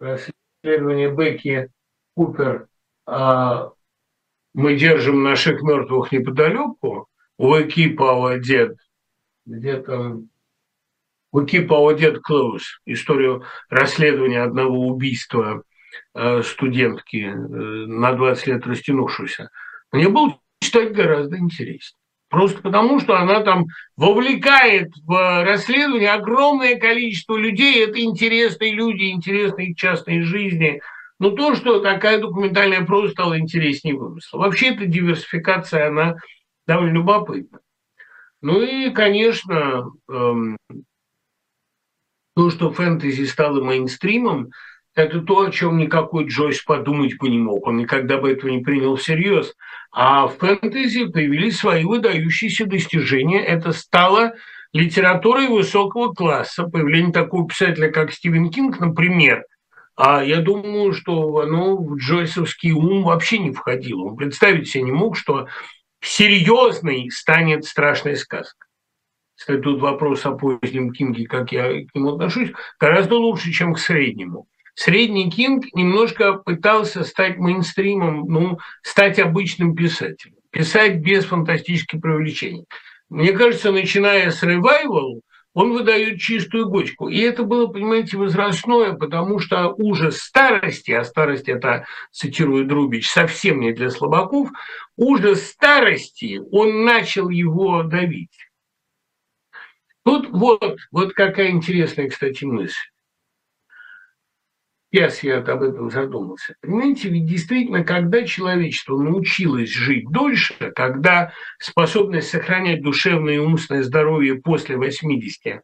расследование Бекки Купер а, «Мы держим наших мертвых неподалеку», «We keep our dead», где там «We keep our dead close», историю расследования одного убийства а, студентки э, на 20 лет растянувшуюся. Мне было читать гораздо интереснее. Просто потому, что она там вовлекает в расследование огромное количество людей. Это интересные люди, интересные частные жизни. Но то, что такая документальная проза стала интереснее вымысла. Вообще эта диверсификация, она довольно любопытна. Ну и, конечно, эм, то, что фэнтези стало мейнстримом, это то, о чем никакой Джойс подумать бы не мог. Он никогда бы этого не принял всерьез. А в фэнтези появились свои выдающиеся достижения. Это стало литературой высокого класса. Появление такого писателя, как Стивен Кинг, например, а я думаю, что оно в Джойсовский ум вообще не входило. Он представить себе не мог, что серьезной станет страшная сказка. Кстати, тут вопрос о позднем Кинге, как я к нему отношусь, гораздо лучше, чем к среднему. Средний Кинг немножко пытался стать мейнстримом, ну, стать обычным писателем, писать без фантастических привлечений. Мне кажется, начиная с «Ревайвал», он выдает чистую гочку. И это было, понимаете, возрастное, потому что ужас старости, а старость это, цитирую Друбич, совсем не для слабаков, ужас старости, он начал его давить. Тут вот, вот какая интересная, кстати, мысль. Сейчас я об этом задумался. Понимаете, ведь действительно, когда человечество научилось жить дольше, когда способность сохранять душевное и умственное здоровье после 80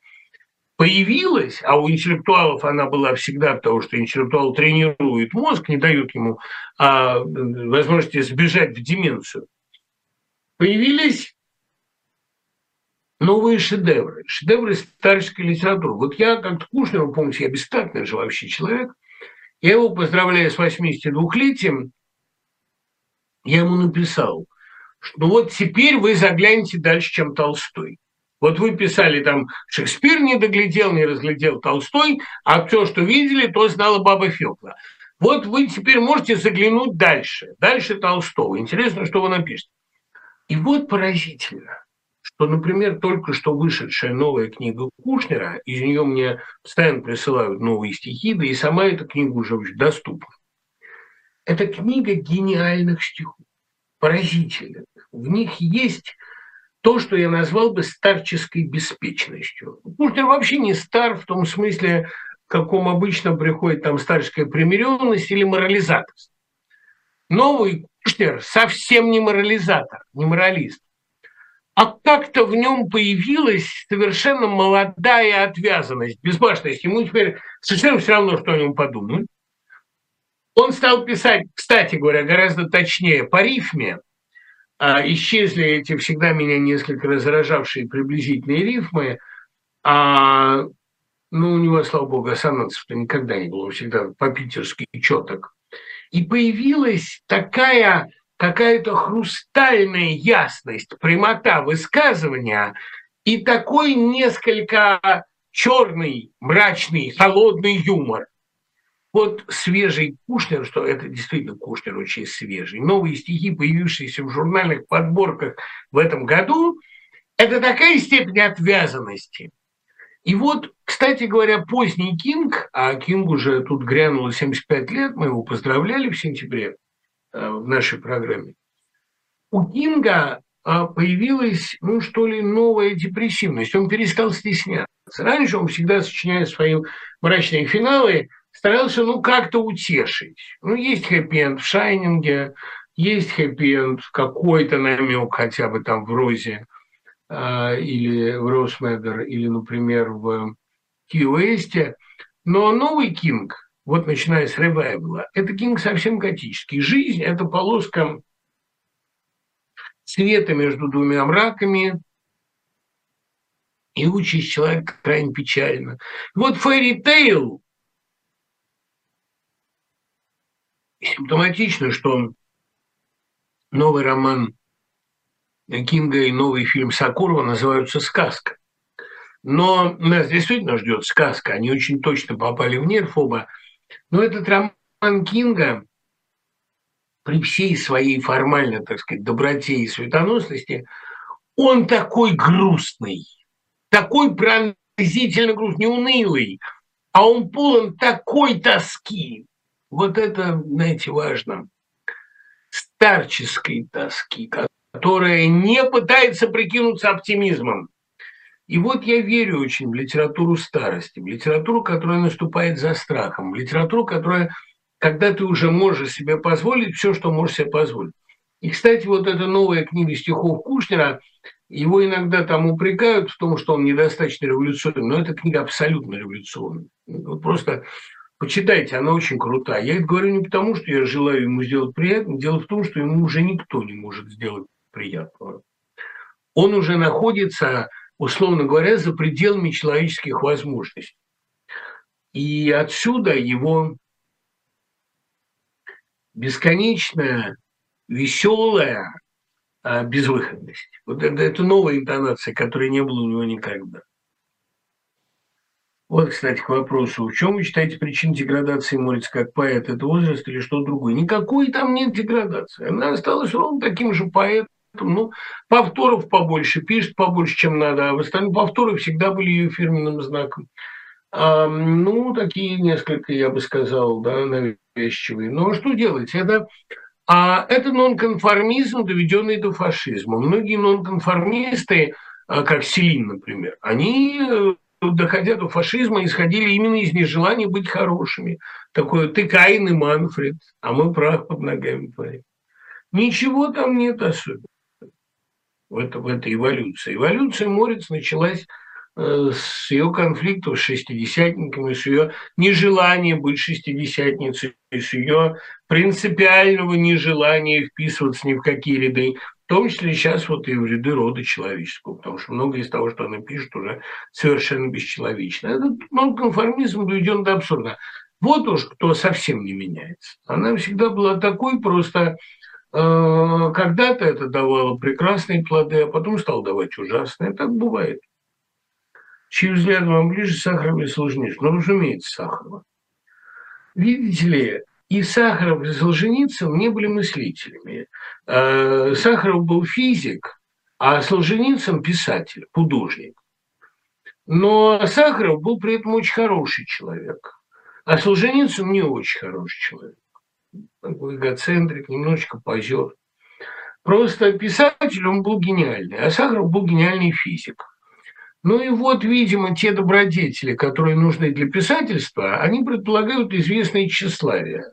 появилась, а у интеллектуалов она была всегда, потому что интеллектуал тренирует мозг, не дает ему а, возможности сбежать в деменцию, появились новые шедевры, шедевры старческой литературы. Вот я как-то Кушнер, помните, я бестактный же вообще человек, я его поздравляю с 82-летием. Я ему написал, что ну вот теперь вы заглянете дальше, чем Толстой. Вот вы писали там, Шекспир не доглядел, не разглядел Толстой, а все, что видели, то знала баба Фёкла. Вот вы теперь можете заглянуть дальше, дальше Толстого. Интересно, что вы напишете. И вот поразительно что, например, только что вышедшая новая книга Кушнера, из нее мне постоянно присылают новые стихи, да и сама эта книга уже очень доступна. Это книга гениальных стихов, поразительных. В них есть то, что я назвал бы старческой беспечностью. Кушнер вообще не стар в том смысле, в каком обычно приходит там старческая примиренность или морализаторство. Новый Кушнер совсем не морализатор, не моралист а как-то в нем появилась совершенно молодая отвязанность, безбашенность. Ему теперь совершенно все равно, что о нем подумают. Он стал писать, кстати говоря, гораздо точнее по рифме. А, исчезли эти всегда меня несколько раздражавшие приблизительные рифмы. А, ну, у него, слава богу, ассонансов-то никогда не было, всегда по-питерски четок. И появилась такая какая-то хрустальная ясность, прямота высказывания и такой несколько черный, мрачный, холодный юмор. Вот свежий Кушнер, что это действительно Кушнер очень свежий, новые стихи, появившиеся в журнальных подборках в этом году, это такая степень отвязанности. И вот, кстати говоря, поздний Кинг, а Кинг уже тут грянуло 75 лет, мы его поздравляли в сентябре, в нашей программе. У Кинга а, появилась, ну что ли, новая депрессивность. Он перестал стесняться. Раньше он всегда, сочиняя свои мрачные финалы, старался, ну, как-то утешить. Ну, есть хэппи-энд в «Shining е», есть хэппи-энд, какой-то намек хотя бы там в «Розе» э, или в «Rose Madder», или, например, в «Ки-Уэсте». Но новый Кинг вот начиная с Revival а, это Кинг совсем готический. Жизнь – это полоска света между двумя мраками, и участь человека крайне печальна. Вот Fairy Tale симптоматично, что новый роман Кинга и новый фильм Сакурова называются «Сказка». Но нас действительно ждет сказка. Они очень точно попали в нерв оба. Но этот роман Кинга при всей своей формальной, так сказать, доброте и светоносности, он такой грустный, такой пронзительно грустный, не унылый, а он полон такой тоски. Вот это, знаете, важно. Старческой тоски, которая не пытается прикинуться оптимизмом. И вот я верю очень в литературу старости, в литературу, которая наступает за страхом, в литературу, которая, когда ты уже можешь себе позволить все, что можешь себе позволить. И, кстати, вот эта новая книга стихов Кушнера, его иногда там упрекают в том, что он недостаточно революционный, но эта книга абсолютно революционная. Вот просто почитайте, она очень крутая. Я это говорю не потому, что я желаю ему сделать приятно, дело в том, что ему уже никто не может сделать приятного. Он уже находится, условно говоря, за пределами человеческих возможностей. И отсюда его бесконечная, веселая а, безвыходность. Вот это, это новая интонация, которой не было у него никогда. Вот, кстати, к вопросу. В чем вы считаете причину деградации Морец как поэт? Это возраст или что другое? Никакой там нет деградации. Она осталась ровно таким же поэтом, ну, повторов побольше, пишет побольше, чем надо, а в остальном повторы всегда были ее фирменным знаком. А, ну, такие несколько, я бы сказал, да, навязчивые. Но ну, а что делать? Это, а это нонконформизм, доведенный до фашизма. Многие нонконформисты, а, как Селин, например, они э, доходя до фашизма, исходили именно из нежелания быть хорошими. Такое «ты Каин и Манфред, а мы прах под ногами твоими». Ничего там нет особенного в, это, в этой эволюции. Эволюция Морец началась э, с ее конфликтов с шестидесятниками, с ее нежеланием быть шестидесятницей, с ее принципиального нежелания вписываться ни в какие ряды, в том числе сейчас вот и в ряды рода человеческого, потому что многое из того, что она пишет, уже совершенно бесчеловечно. Этот нонконформизм доведен до абсурда. Вот уж кто совсем не меняется. Она всегда была такой просто когда-то это давало прекрасные плоды, а потом стало давать ужасные. Так бывает. Чьи взгляд вам ближе, Сахаров или Солженицын? Ну, разумеется, Сахарова. Видите ли, и Сахаров, и Солженицын не были мыслителями. Э, Сахаров был физик, а Солженицын – писатель, художник. Но Сахаров был при этом очень хороший человек, а Солженицын не очень хороший человек эгоцентрик, немножечко позер. Просто писатель, он был гениальный, а Сахаров был гениальный физик. Ну и вот, видимо, те добродетели, которые нужны для писательства, они предполагают известное тщеславие.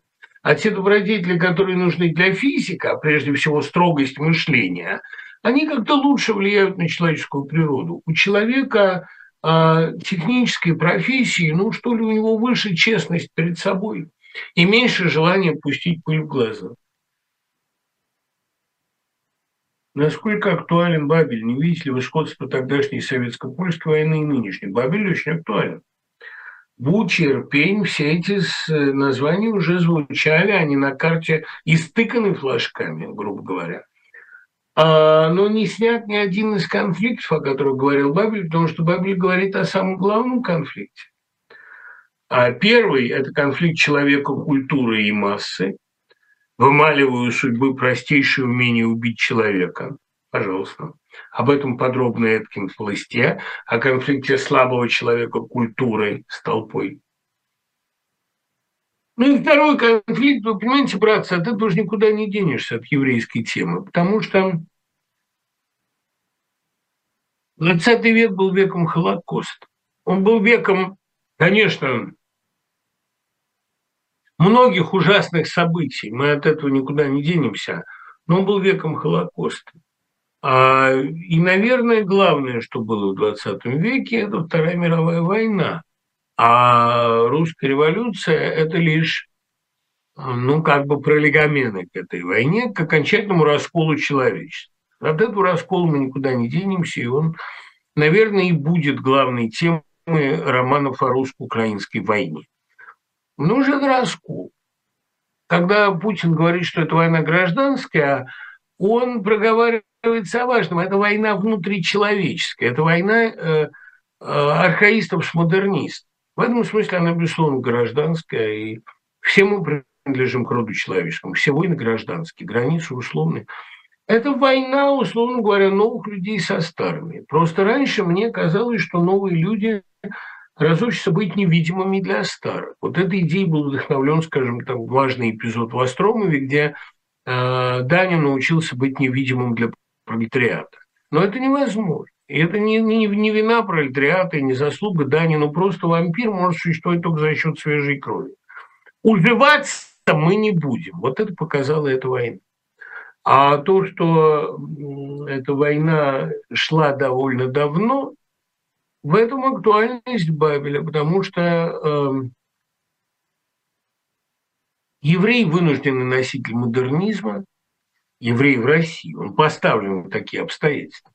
А те добродетели, которые нужны для физика, прежде всего строгость мышления, они как-то лучше влияют на человеческую природу. У человека э, технической профессии, ну что ли, у него выше честность перед собой и меньше желания пустить пыль в глаза. Насколько актуален Бабель? Не видите ли вы сходство тогдашней советско-польской войны и нынешней? Бабель очень актуален. Буча, Ирпень, все эти названия уже звучали, они на карте истыканы флажками, грубо говоря. А, но не снят ни один из конфликтов, о которых говорил Бабель, потому что Бабель говорит о самом главном конфликте. А первый – это конфликт человека, культуры и массы. Вымаливаю судьбы простейшее умение убить человека. Пожалуйста. Об этом подробно Эткин в листе, о конфликте слабого человека культурой с толпой. Ну и второй конфликт, вы понимаете, братцы, от этого уже никуда не денешься, от еврейской темы, потому что 20 век был веком Холокоста. Он был веком, конечно, многих ужасных событий. Мы от этого никуда не денемся. Но он был веком Холокоста. А, и, наверное, главное, что было в 20 веке, это Вторая мировая война. А русская революция – это лишь, ну, как бы пролегомены к этой войне, к окончательному расколу человечества. От этого раскола мы никуда не денемся, и он, наверное, и будет главной темой романов о русско-украинской войне. Нужен раскол. Когда Путин говорит, что это война гражданская, он проговаривается о важном. Это война внутричеловеческая, это война э, э, архаистов с модернистов. В этом смысле она, безусловно, гражданская, и все мы принадлежим к роду человеческому, все войны гражданские, границы условные. Это война, условно говоря, новых людей со старыми. Просто раньше мне казалось, что новые люди разучатся быть невидимыми для старых. Вот этой идеей был вдохновлен, скажем, там важный эпизод в Остромове, где э, Даня научился быть невидимым для пролетариата. Но это невозможно. И это не, не, не вина пролетариата и не заслуга Дани, но просто вампир может существовать только за счет свежей крови. Убиваться мы не будем. Вот это показала эта война. А то, что эта война шла довольно давно, в этом актуальность Бабеля, потому что э, еврей вынужденный носитель модернизма, еврей в России, он поставлен в такие обстоятельства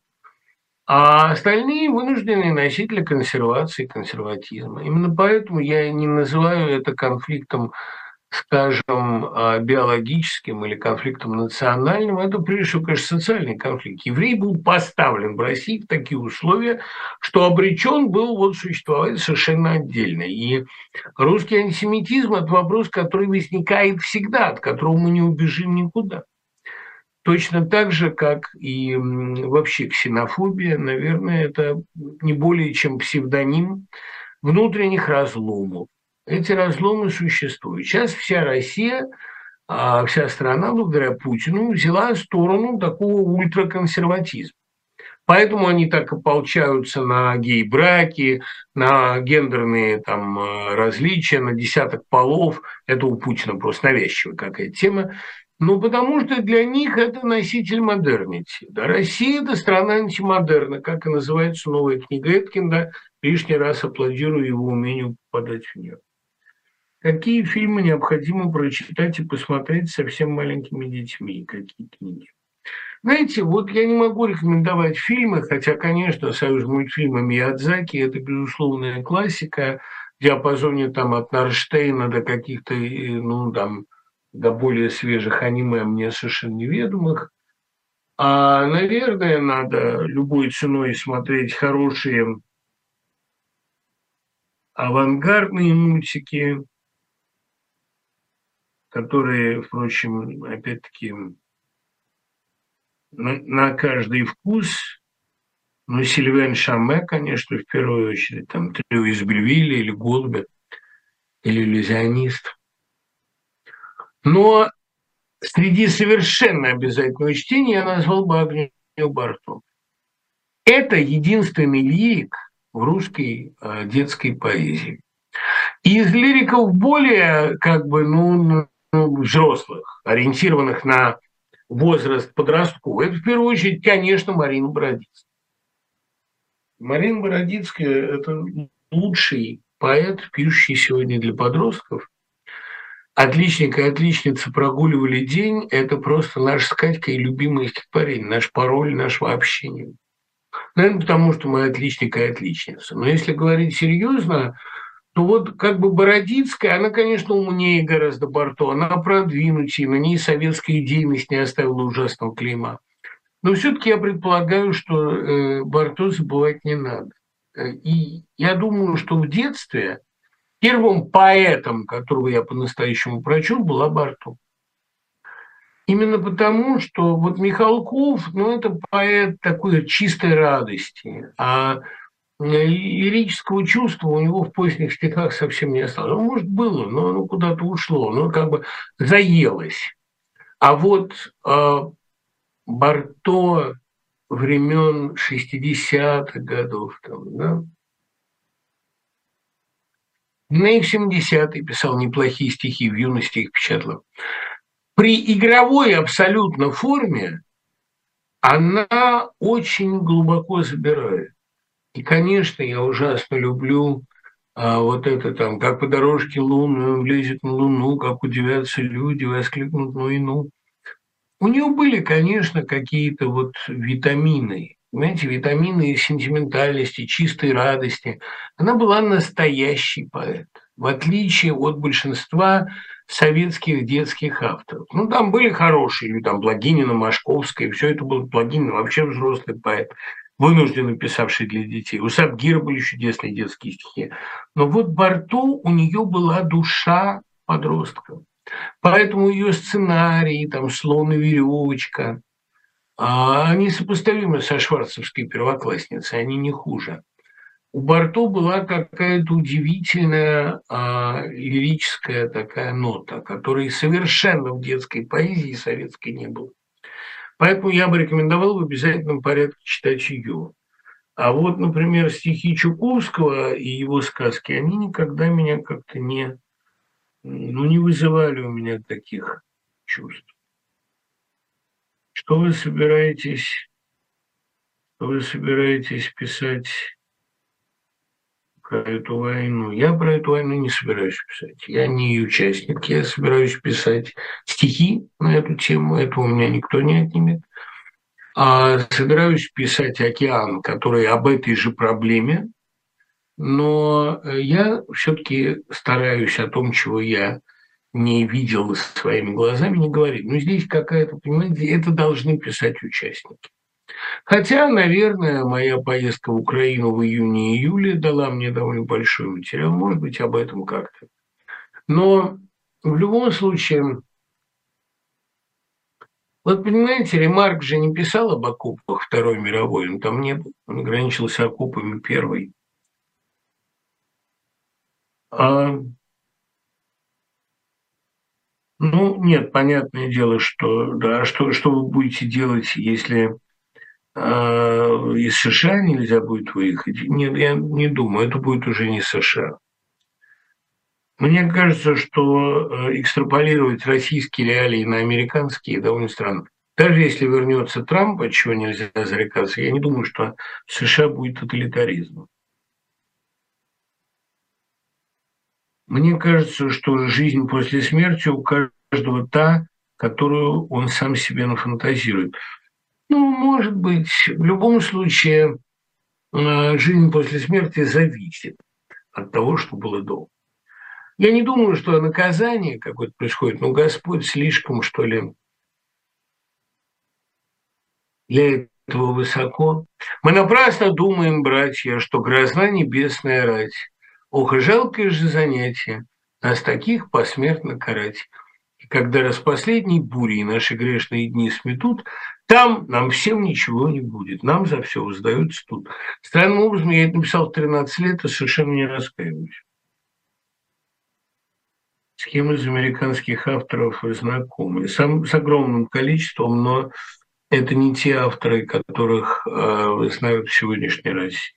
а остальные вынужденные носители консервации, консерватизма. Именно поэтому я не называю это конфликтом, скажем, а, биологическим или конфликтом национальным. Это, прежде всего, конечно, социальный конфликт. Еврей был поставлен в России в такие условия, что обречен был вот существовать совершенно отдельно. И русский антисемитизм – это вопрос, который возникает всегда, от которого мы не убежим никуда. Точно так же, как и вообще ксенофобия, наверное, это не более чем псевдоним внутренних разломов. Эти разломы существуют. Сейчас вся Россия, а вся страна, благодаря Путину, взяла сторону такого ультраконсерватизма. Поэтому они так ополчаются на гей-браки, на гендерные там, э, различия, на десяток полов. Это у Путина просто навязчивая какая-то тема. Ну, потому что для них это носитель модернити. Да, Россия – это страна антимодерна, как и называется новая книга Эткинда. Лишний раз аплодирую его умению попадать в нее. Какие фильмы необходимо прочитать и посмотреть совсем маленькими детьми? Какие книги? Знаете, вот я не могу рекомендовать фильмы, хотя, конечно, союз мультфильма Миядзаки – это безусловная классика в диапазоне там от Нарштейна до каких-то, э, ну, там, до более свежих аниме мне совершенно неведомых. А, наверное, надо любой ценой смотреть хорошие авангардные мультики, которые, впрочем, опять-таки, на, каждый вкус. Ну, Сильвен Шаме, конечно, в первую очередь, там, Трио из Бельвилля или Голубя, или Иллюзионист – но среди совершенно обязательного чтения я назвал бы Агнию Барто. Это единственный лирик в русской э, детской поэзии. И из лириков более как бы ну, взрослых, ориентированных на возраст подростковый, это в первую очередь, конечно, Марина Бородицкая. Марина Бородицкая – это лучший поэт, пишущий сегодня для подростков – Отличник и отличница прогуливали день – это просто наш с Катькой любимое стихотворение, наш пароль нашего общения. Наверное, потому что мы отличник и отличница. Но если говорить серьезно, то вот как бы Бородицкая, она, конечно, умнее гораздо Барто, она продвинутее, на ней советская идейность не оставила ужасного клейма. Но все-таки я предполагаю, что э, Барто забывать не надо. Э, и я думаю, что в детстве – Первым поэтом, которого я по-настоящему прочел, была Барту. Именно потому, что вот Михалков, ну, это поэт такой чистой радости, а лирического чувства у него в поздних стихах совсем не осталось. Ну, может, было, но оно куда-то ушло, но как бы заелось. А вот э, Барто времен 60-х годов, там, да, на их 70-й писал неплохие стихи, в юности их печатал. При игровой абсолютно форме она очень глубоко забирает. И, конечно, я ужасно люблю а вот это там, как по дорожке лунной он лезет на луну, как удивятся люди, воскликнут ну и ну. У нее были, конечно, какие-то вот витамины, понимаете, витамины сентиментальности, чистой радости. Она была настоящий поэт, в отличие от большинства советских детских авторов. Ну, там были хорошие люди, там Благинина, Машковская, все это был Благинин, вообще взрослый поэт вынужденно писавший для детей. У Сабгира были чудесные детские стихи. Но вот Барту у нее была душа подростка. Поэтому ее сценарии, там «Слон и веревочка», а, они сопоставимы со шварцевской первоклассницей, они не хуже. У Барто была какая-то удивительная а, лирическая такая нота, которой совершенно в детской поэзии советской не было. Поэтому я бы рекомендовал в обязательном порядке читать ее. А вот, например, стихи Чуковского и его сказки, они никогда меня как-то не, ну, не вызывали у меня таких чувств. Что вы собираетесь, что вы собираетесь писать про эту войну. Я про эту войну не собираюсь писать. Я не ее участник. Я собираюсь писать стихи на эту тему. Это у меня никто не отнимет. А собираюсь писать «Океан», который об этой же проблеме. Но я все-таки стараюсь о том, чего я не видел своими глазами, не говорить. Но здесь какая-то, понимаете, это должны писать участники. Хотя, наверное, моя поездка в Украину в июне-июле дала мне довольно большой материал, может быть, об этом как-то. Но в любом случае, вот понимаете, Ремарк же не писал об окопах Второй мировой, он там не был, он ограничился окопами Первой. А, ну, нет, понятное дело, что, да, что, что вы будете делать, если из США нельзя будет выехать? Нет, я не думаю, это будет уже не США. Мне кажется, что э, экстраполировать российские реалии на американские довольно странно. Даже если вернется Трамп, от чего нельзя зарекаться, я не думаю, что в США будет тоталитаризм. Мне кажется, что жизнь после смерти у каждого та, которую он сам себе нафантазирует. Ну, может быть, в любом случае э, жизнь после смерти зависит от того, что было до. Я не думаю, что наказание какое-то происходит, но Господь слишком, что ли, для этого высоко. Мы напрасно думаем, братья, что грозна небесная рать. Ох, жалкое же занятие нас таких посмертно карать. И когда распоследней бурей наши грешные дни сметут, там нам всем ничего не будет, нам за все воздаются тут. Странным образом я это написал в 13 лет и совершенно не раскаиваюсь. С кем из американских авторов вы знакомы? Сам, с огромным количеством, но это не те авторы, которых э, знают в сегодняшней России.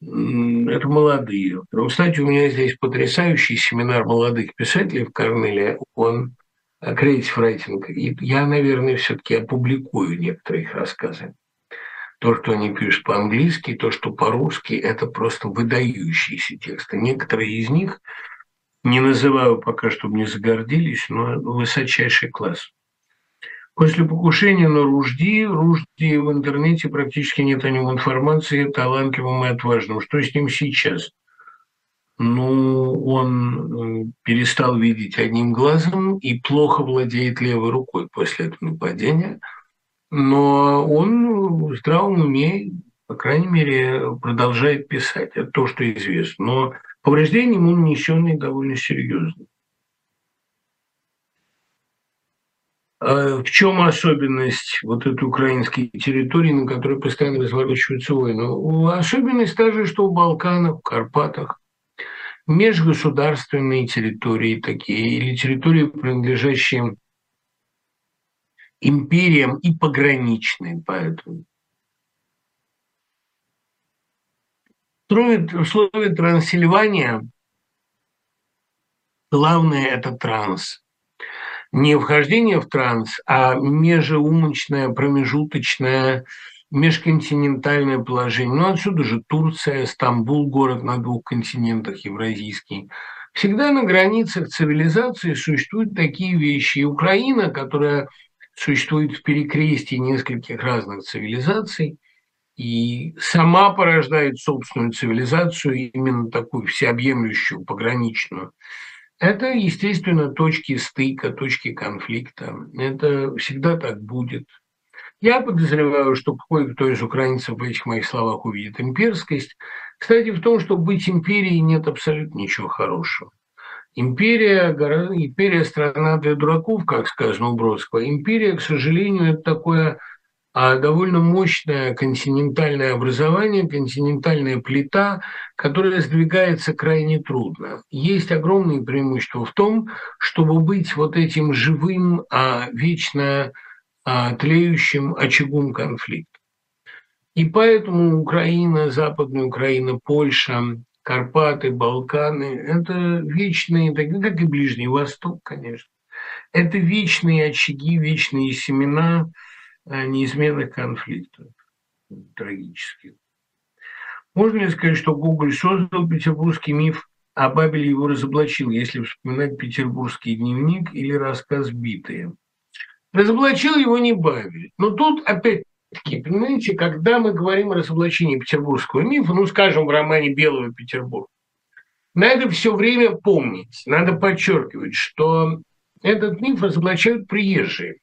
Это молодые. Кстати, у меня здесь потрясающий семинар молодых писателей в Корнеле. Он креатив райтинг. И я, наверное, все-таки опубликую некоторые их рассказы. То, что они пишут по-английски, то, что по-русски, это просто выдающиеся тексты. Некоторые из них, не называю пока, чтобы не загордились, но высочайший класс. После покушения на Ружди, Ружди в интернете практически нет о нем информации, талантливым и отважным. Что с ним сейчас? ну, он э, перестал видеть одним глазом и плохо владеет левой рукой после этого нападения. Но он в здравом уме, по крайней мере, продолжает писать. Это то, что известно. Но повреждения ему нанесенные довольно серьезные. В чем особенность вот этой украинской территории, на которой постоянно разворачиваются войны? Особенность та же, что в Балканах, в Карпатах межгосударственные территории такие, или территории, принадлежащие империям и пограничные, поэтому. В слове Трансильвания главное – это транс. Не вхождение в транс, а межеумочное, промежуточное, межконтинентальное положение. Ну, отсюда же Турция, Стамбул, город на двух континентах, евразийский. Всегда на границах цивилизации существуют такие вещи. И Украина, которая существует в перекрестии нескольких разных цивилизаций, и сама порождает собственную цивилизацию, именно такую всеобъемлющую, пограничную. Это, естественно, точки стыка, точки конфликта. Это всегда так будет. Я подозреваю, что кое-кто из украинцев в этих моих словах увидит имперскость. Кстати, в том, что быть империей нет абсолютно ничего хорошего. Империя, империя – страна для дураков, как сказано у Бродского. Империя, к сожалению, это такое а довольно мощное континентальное образование, континентальная плита, которая сдвигается крайне трудно. Есть огромные преимущества в том, чтобы быть вот этим живым, а вечно а, тлеющим очагом конфликта. И поэтому Украина, Западная Украина, Польша, Карпаты, Балканы – это вечные, как и Ближний Восток, конечно. Это вечные очаги, вечные семена – неизменных конфликтов трагических. Можно ли сказать, что Гоголь создал петербургский миф, а Бабель его разоблачил, если вспоминать петербургский дневник или рассказ «Битые»? Разоблачил его не Бабель. Но тут опять-таки, понимаете, когда мы говорим о разоблачении петербургского мифа, ну, скажем, в романе «Белого Петербурга», надо все время помнить, надо подчеркивать, что этот миф разоблачают приезжие.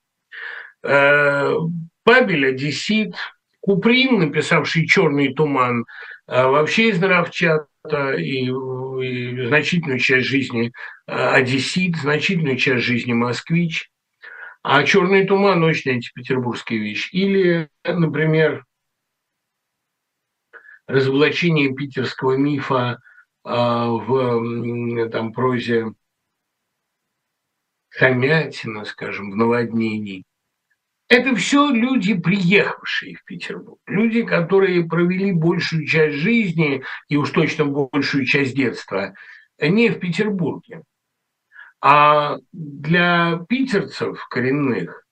Э, Пабель, одессит, Куприн, написавший «Черный туман», э, вообще из нравчата и, и значительную часть жизни э, одессит, значительную часть жизни москвич. А «Черный туман» очень антипетербургская вещь. Или, например, разоблачение питерского мифа в там, прозе Хомятина, скажем, в «Наводнении». Это все люди, приехавшие в Петербург, люди, которые провели большую часть жизни и уж точно большую часть детства не в Петербурге. А для питерцев коренных,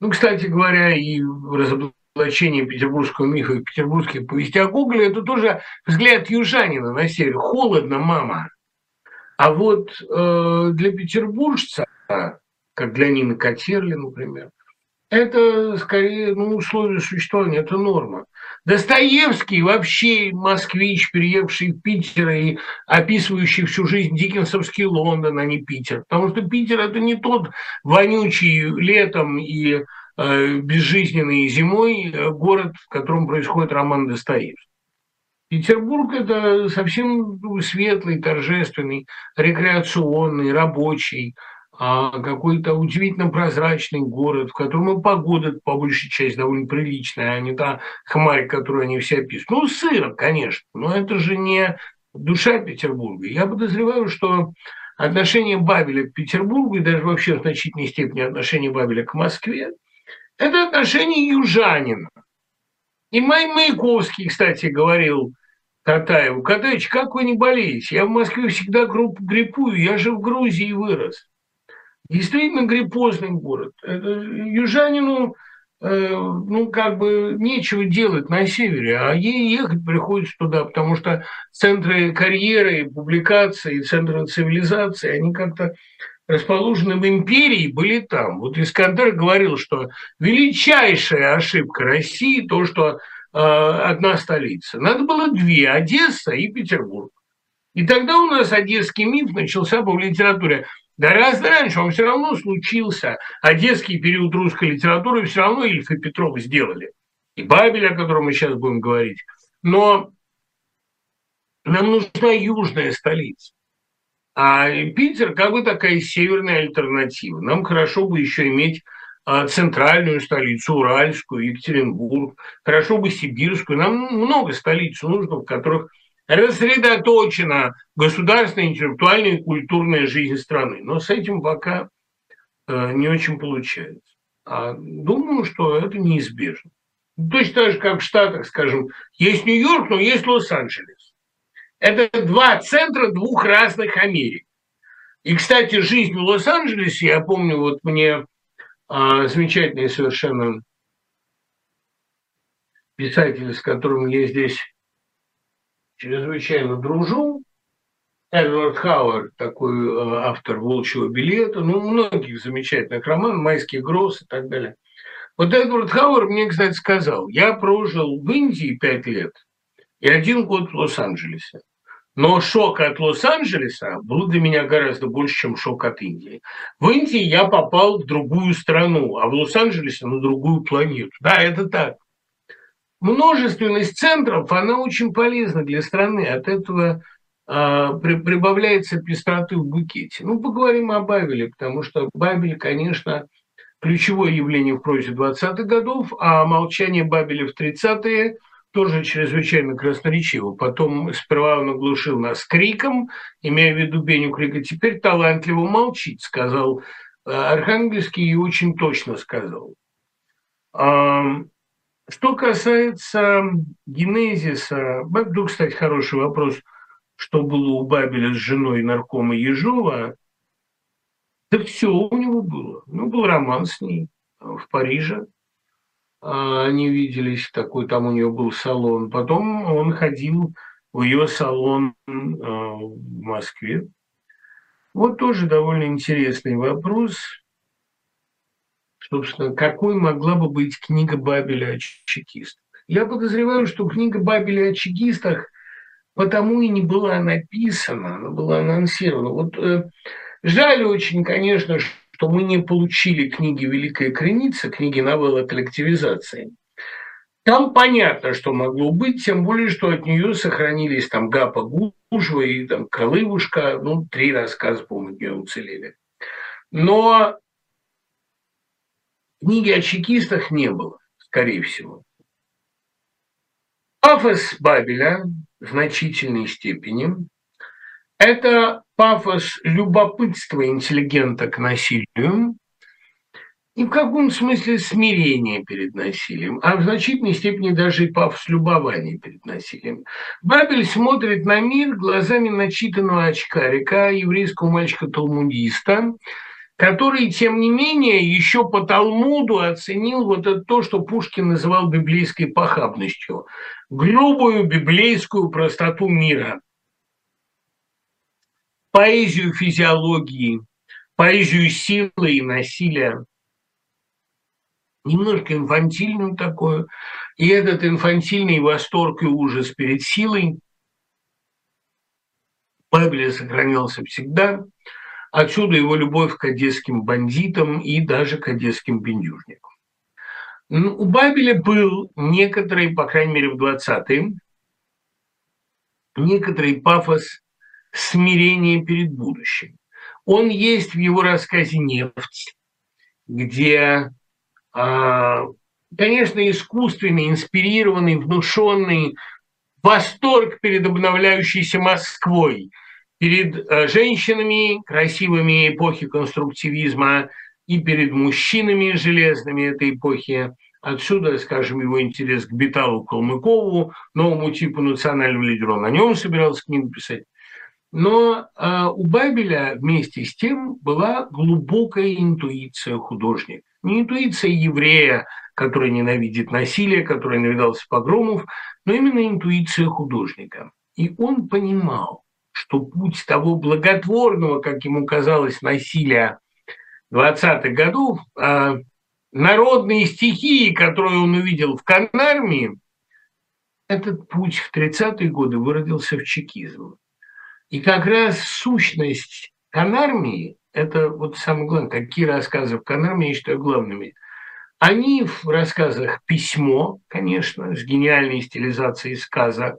ну, кстати говоря, и разоблачение петербургского мифа и петербургских повестях Гоголя – это тоже взгляд южанина на север. Холодно, мама. А вот э, для петербуржца, как для Нины Котерли, например, это скорее ну, условие существования, это норма. Достоевский вообще москвич, переехавший в Питер и описывающий всю жизнь Диккенсовский Лондон, а не Питер. Потому что Питер – это не тот вонючий летом и э, безжизненный зимой э, город, в котором происходит роман Достоевский. Петербург – это совсем светлый, торжественный, рекреационный, рабочий, а какой-то удивительно прозрачный город, в котором и погода по большей части довольно приличная, а не та хмарь, которую они все описывают. Ну, сыро, конечно, но это же не душа Петербурга. Я подозреваю, что отношение Бабеля к Петербургу и даже вообще в значительной степени отношение Бабеля к Москве – это отношение южанина. И Май Маяковский, кстати, говорил Катаеву, Катаевич, как вы не болеете? Я в Москве всегда гриппую, я же в Грузии вырос. Действительно гриппозный город. Это южанину э, ну, как бы нечего делать на севере, а ей ехать приходится туда, потому что центры карьеры, публикации, центры цивилизации, они как-то расположены в империи, были там. Вот Искандер говорил, что величайшая ошибка России то, что э, одна столица. Надо было две – Одесса и Петербург. И тогда у нас одесский миф начался по литературе. Гораздо раньше он все равно случился. Одесский период русской литературы все равно Ильф и Петров сделали. И Бабель, о котором мы сейчас будем говорить. Но нам нужна южная столица. А Питер как бы такая северная альтернатива. Нам хорошо бы еще иметь а, центральную столицу, Уральскую, Екатеринбург, хорошо бы Сибирскую. Нам много столиц нужно, в которых рассредоточена государственная, интеллектуальная и культурная жизнь страны. Но с этим пока э, не очень получается. А думаю, что это неизбежно. Точно так же, как в Штатах, скажем, есть Нью-Йорк, но есть Лос-Анджелес. Это два центра двух разных Америк. И, кстати, жизнь в Лос-Анджелесе, я помню, вот мне а, замечательный совершенно писатель, с которым я здесь чрезвычайно дружу, Эдвард Хауэр, такой э, автор «Волчьего билета», ну, многих замечательных романов, «Майский гроз» и так далее. Вот Эдвард Хауэр мне, кстати, сказал, я прожил в Индии пять лет и один год в Лос-Анджелесе. Но шок от Лос-Анджелеса был для меня гораздо больше, чем шок от Индии. В Индии я попал в другую страну, а в Лос-Анджелесе на другую планету. Да, это так. Множественность центров, она очень полезна для страны. От этого э, при, прибавляется пестроты в букете. Ну, поговорим о Бабеле, потому что Бабель, конечно, ключевое явление в прозе 20-х годов, а молчание Бабеля в 30-е тоже чрезвычайно красноречиво. Потом сперва он оглушил нас криком, имея в виду Беню Крика, теперь талантливо молчит, сказал э, Архангельский и очень точно сказал. Что касается генезиса, ну, кстати, хороший вопрос, что было у Бабеля с женой наркома Ежова, да все у него было. Ну, был роман с ней в Париже. А, они виделись, такой там у нее был салон. Потом он ходил в ее салон а, в Москве. Вот тоже довольно интересный вопрос. Собственно, какой могла бы быть книга Бабеля о чекистах? Я подозреваю, что книга Бабеля о чекистах потому и не была написана, она была анонсирована. Вот э, жаль очень, конечно, что мы не получили книги «Великая креница», книги новеллы коллективизации. Там понятно, что могло быть, тем более, что от нее сохранились там Гапа Гужева и там Колывушка, ну, три рассказа, по-моему, уцелели. Но книги о чекистах не было, скорее всего. Пафос Бабеля в значительной степени – это пафос любопытства интеллигента к насилию и в каком смысле смирение перед насилием, а в значительной степени даже и пафос любования перед насилием. Бабель смотрит на мир глазами начитанного очкарика, еврейского мальчика-талмудиста, который, тем не менее, еще по Талмуду оценил вот это то, что Пушкин называл библейской похабностью, грубую библейскую простоту мира – поэзию физиологии, поэзию силы и насилия, немножко инфантильную такую, и этот инфантильный восторг и ужас перед силой. Бабеля сохранялся всегда. Отсюда его любовь к одесским бандитам и даже к одесским бендюжникам. Ну, у Бабеля был некоторый, по крайней мере, в 20-е, некоторый пафос смирение перед будущим. Он есть в его рассказе «Нефть», где, а, конечно, искусственный, инспирированный, внушенный восторг перед обновляющейся Москвой, перед а, женщинами красивыми эпохи конструктивизма и перед мужчинами железными этой эпохи. Отсюда, скажем, его интерес к Беталу Калмыкову, новому типу национального лидера. О нем собирался книгу писать. Но э, у Бабеля вместе с тем была глубокая интуиция художника. Не интуиция еврея, который ненавидит насилие, который навидался погромов, но именно интуиция художника. И он понимал, что путь того благотворного, как ему казалось, насилия 20-х годов, э, народные стихии, которые он увидел в Канармии, этот путь в 30-е годы выродился в чекизм. И как раз сущность Канармии, это вот самое главное, какие рассказы в Канармии я считаю главными. Они в рассказах письмо, конечно, с гениальной стилизацией сказа,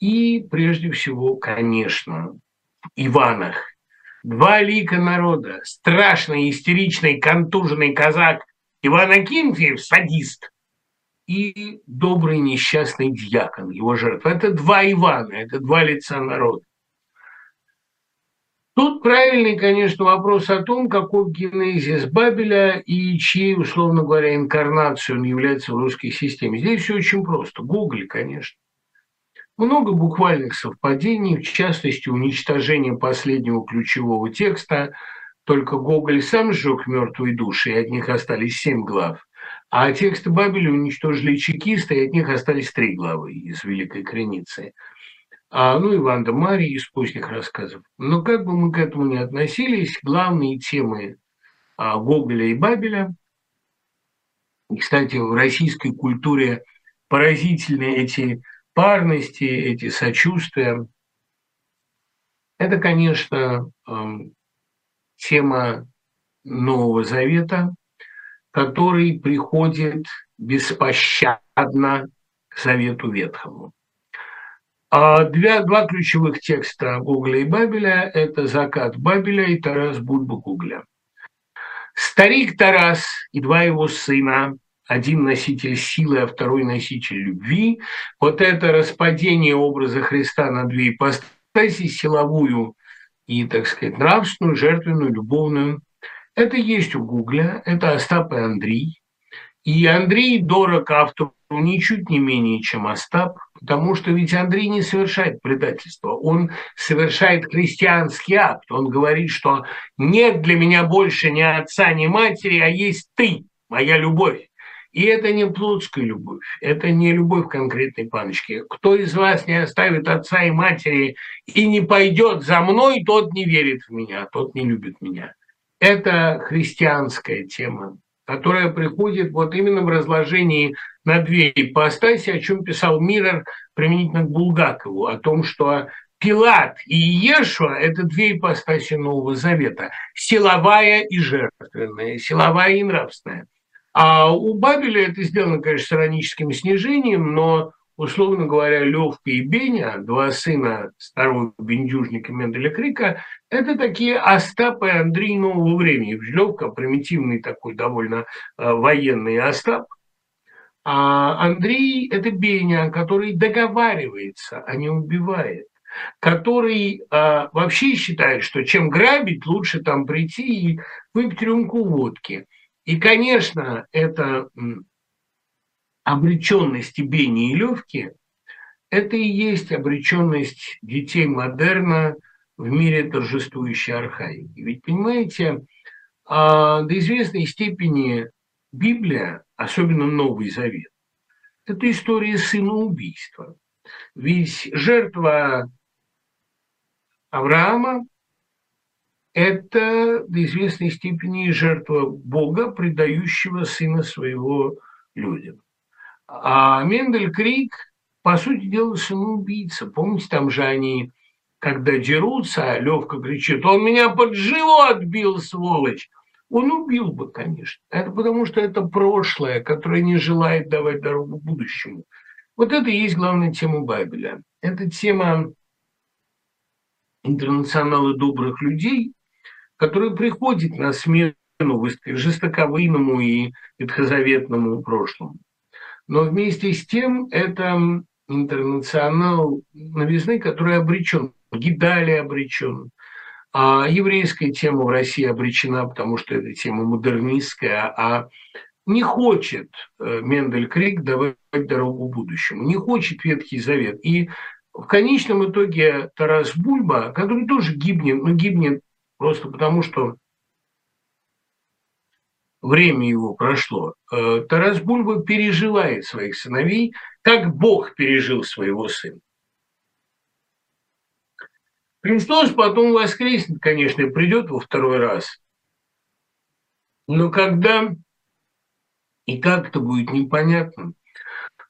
и прежде всего, конечно, Иванах. Два лика народа, страшный, истеричный, контуженный казак Иван Акинфеев, садист, и добрый несчастный дьякон, его жертва. Это два Ивана, это два лица народа. Тут правильный, конечно, вопрос о том, каков генезис Бабеля и чьей, условно говоря, инкарнацией он является в русской системе. Здесь все очень просто. Гоголь, конечно. Много буквальных совпадений, в частности, уничтожение последнего ключевого текста. Только Гоголь сам сжег мертвые души, и от них остались семь глав. А тексты Бабеля уничтожили чекисты, и от них остались три главы из Великой Креницы. А, ну и Ванда Марии из поздних рассказов. Но как бы мы к этому ни относились, главные темы а, Гоголя и Бабеля, кстати, в российской культуре поразительны эти парности, эти сочувствия. Это, конечно, эм, тема Нового Завета, который приходит беспощадно к Завету Ветхому. А два, два ключевых текста Гоголя и Бабеля – это «Закат Бабеля» и «Тарас Бульба Гоголя». Старик Тарас и два его сына, один носитель силы, а второй носитель любви, вот это распадение образа Христа на две ипостаси, силовую и, так сказать, нравственную, жертвенную, любовную, это есть у Гугля, это Остап и Андрей. И Андрей дорог автору ничуть не менее, чем Остап, потому что ведь Андрей не совершает предательство, он совершает христианский акт. Он говорит, что нет для меня больше ни отца, ни матери, а есть ты, моя любовь. И это не плотская любовь, это не любовь конкретной паночке. Кто из вас не оставит отца и матери и не пойдет за мной, тот не верит в меня, тот не любит меня. Это христианская тема, которая приходит вот именно в разложении на две ипостаси, о чем писал Мирер применительно к Булгакову, о том, что Пилат и Иешуа – это две ипостаси Нового Завета – силовая и жертвенная, силовая и нравственная. А у Бабеля это сделано, конечно, с ироническим снижением, но условно говоря, Левка и Беня, два сына старого бендюжника Менделя Крика, это такие Остап и Андрей нового времени. Левка примитивный такой довольно э, военный Остап, а Андрей – это Беня, который договаривается, а не убивает который а, вообще считает, что чем грабить, лучше там прийти и выпить рюмку водки. И, конечно, это обреченность Бени и Левки – это и есть обреченность детей модерна в мире торжествующей архаики. Ведь, понимаете, а, до известной степени Библия, особенно Новый Завет, это история сына убийства. Ведь жертва Авраама – это до известной степени жертва Бога, предающего сына своего людям. А Мендель Крик, по сути дела, самоубийца. Помните, там же они, когда дерутся, а Левка кричит, он меня под живот бил, сволочь. Он убил бы, конечно. Это потому, что это прошлое, которое не желает давать дорогу будущему. Вот это и есть главная тема Бабеля. Это тема интернационала добрых людей, которые приходят на смену жестоковыйному и ветхозаветному прошлому. Но вместе с тем это интернационал новизны, который обречен. Гидали обречен. А еврейская тема в России обречена, потому что это тема модернистская, а не хочет э, Мендель Крик давать дорогу будущему, не хочет Ветхий Завет. И в конечном итоге Тарас Бульба, который тоже гибнет, но гибнет просто потому, что время его прошло, э, Тарас Бульба переживает своих сыновей, как Бог пережил своего сына. Христос потом воскреснет, конечно, и придет во второй раз. Но когда и как это будет непонятно.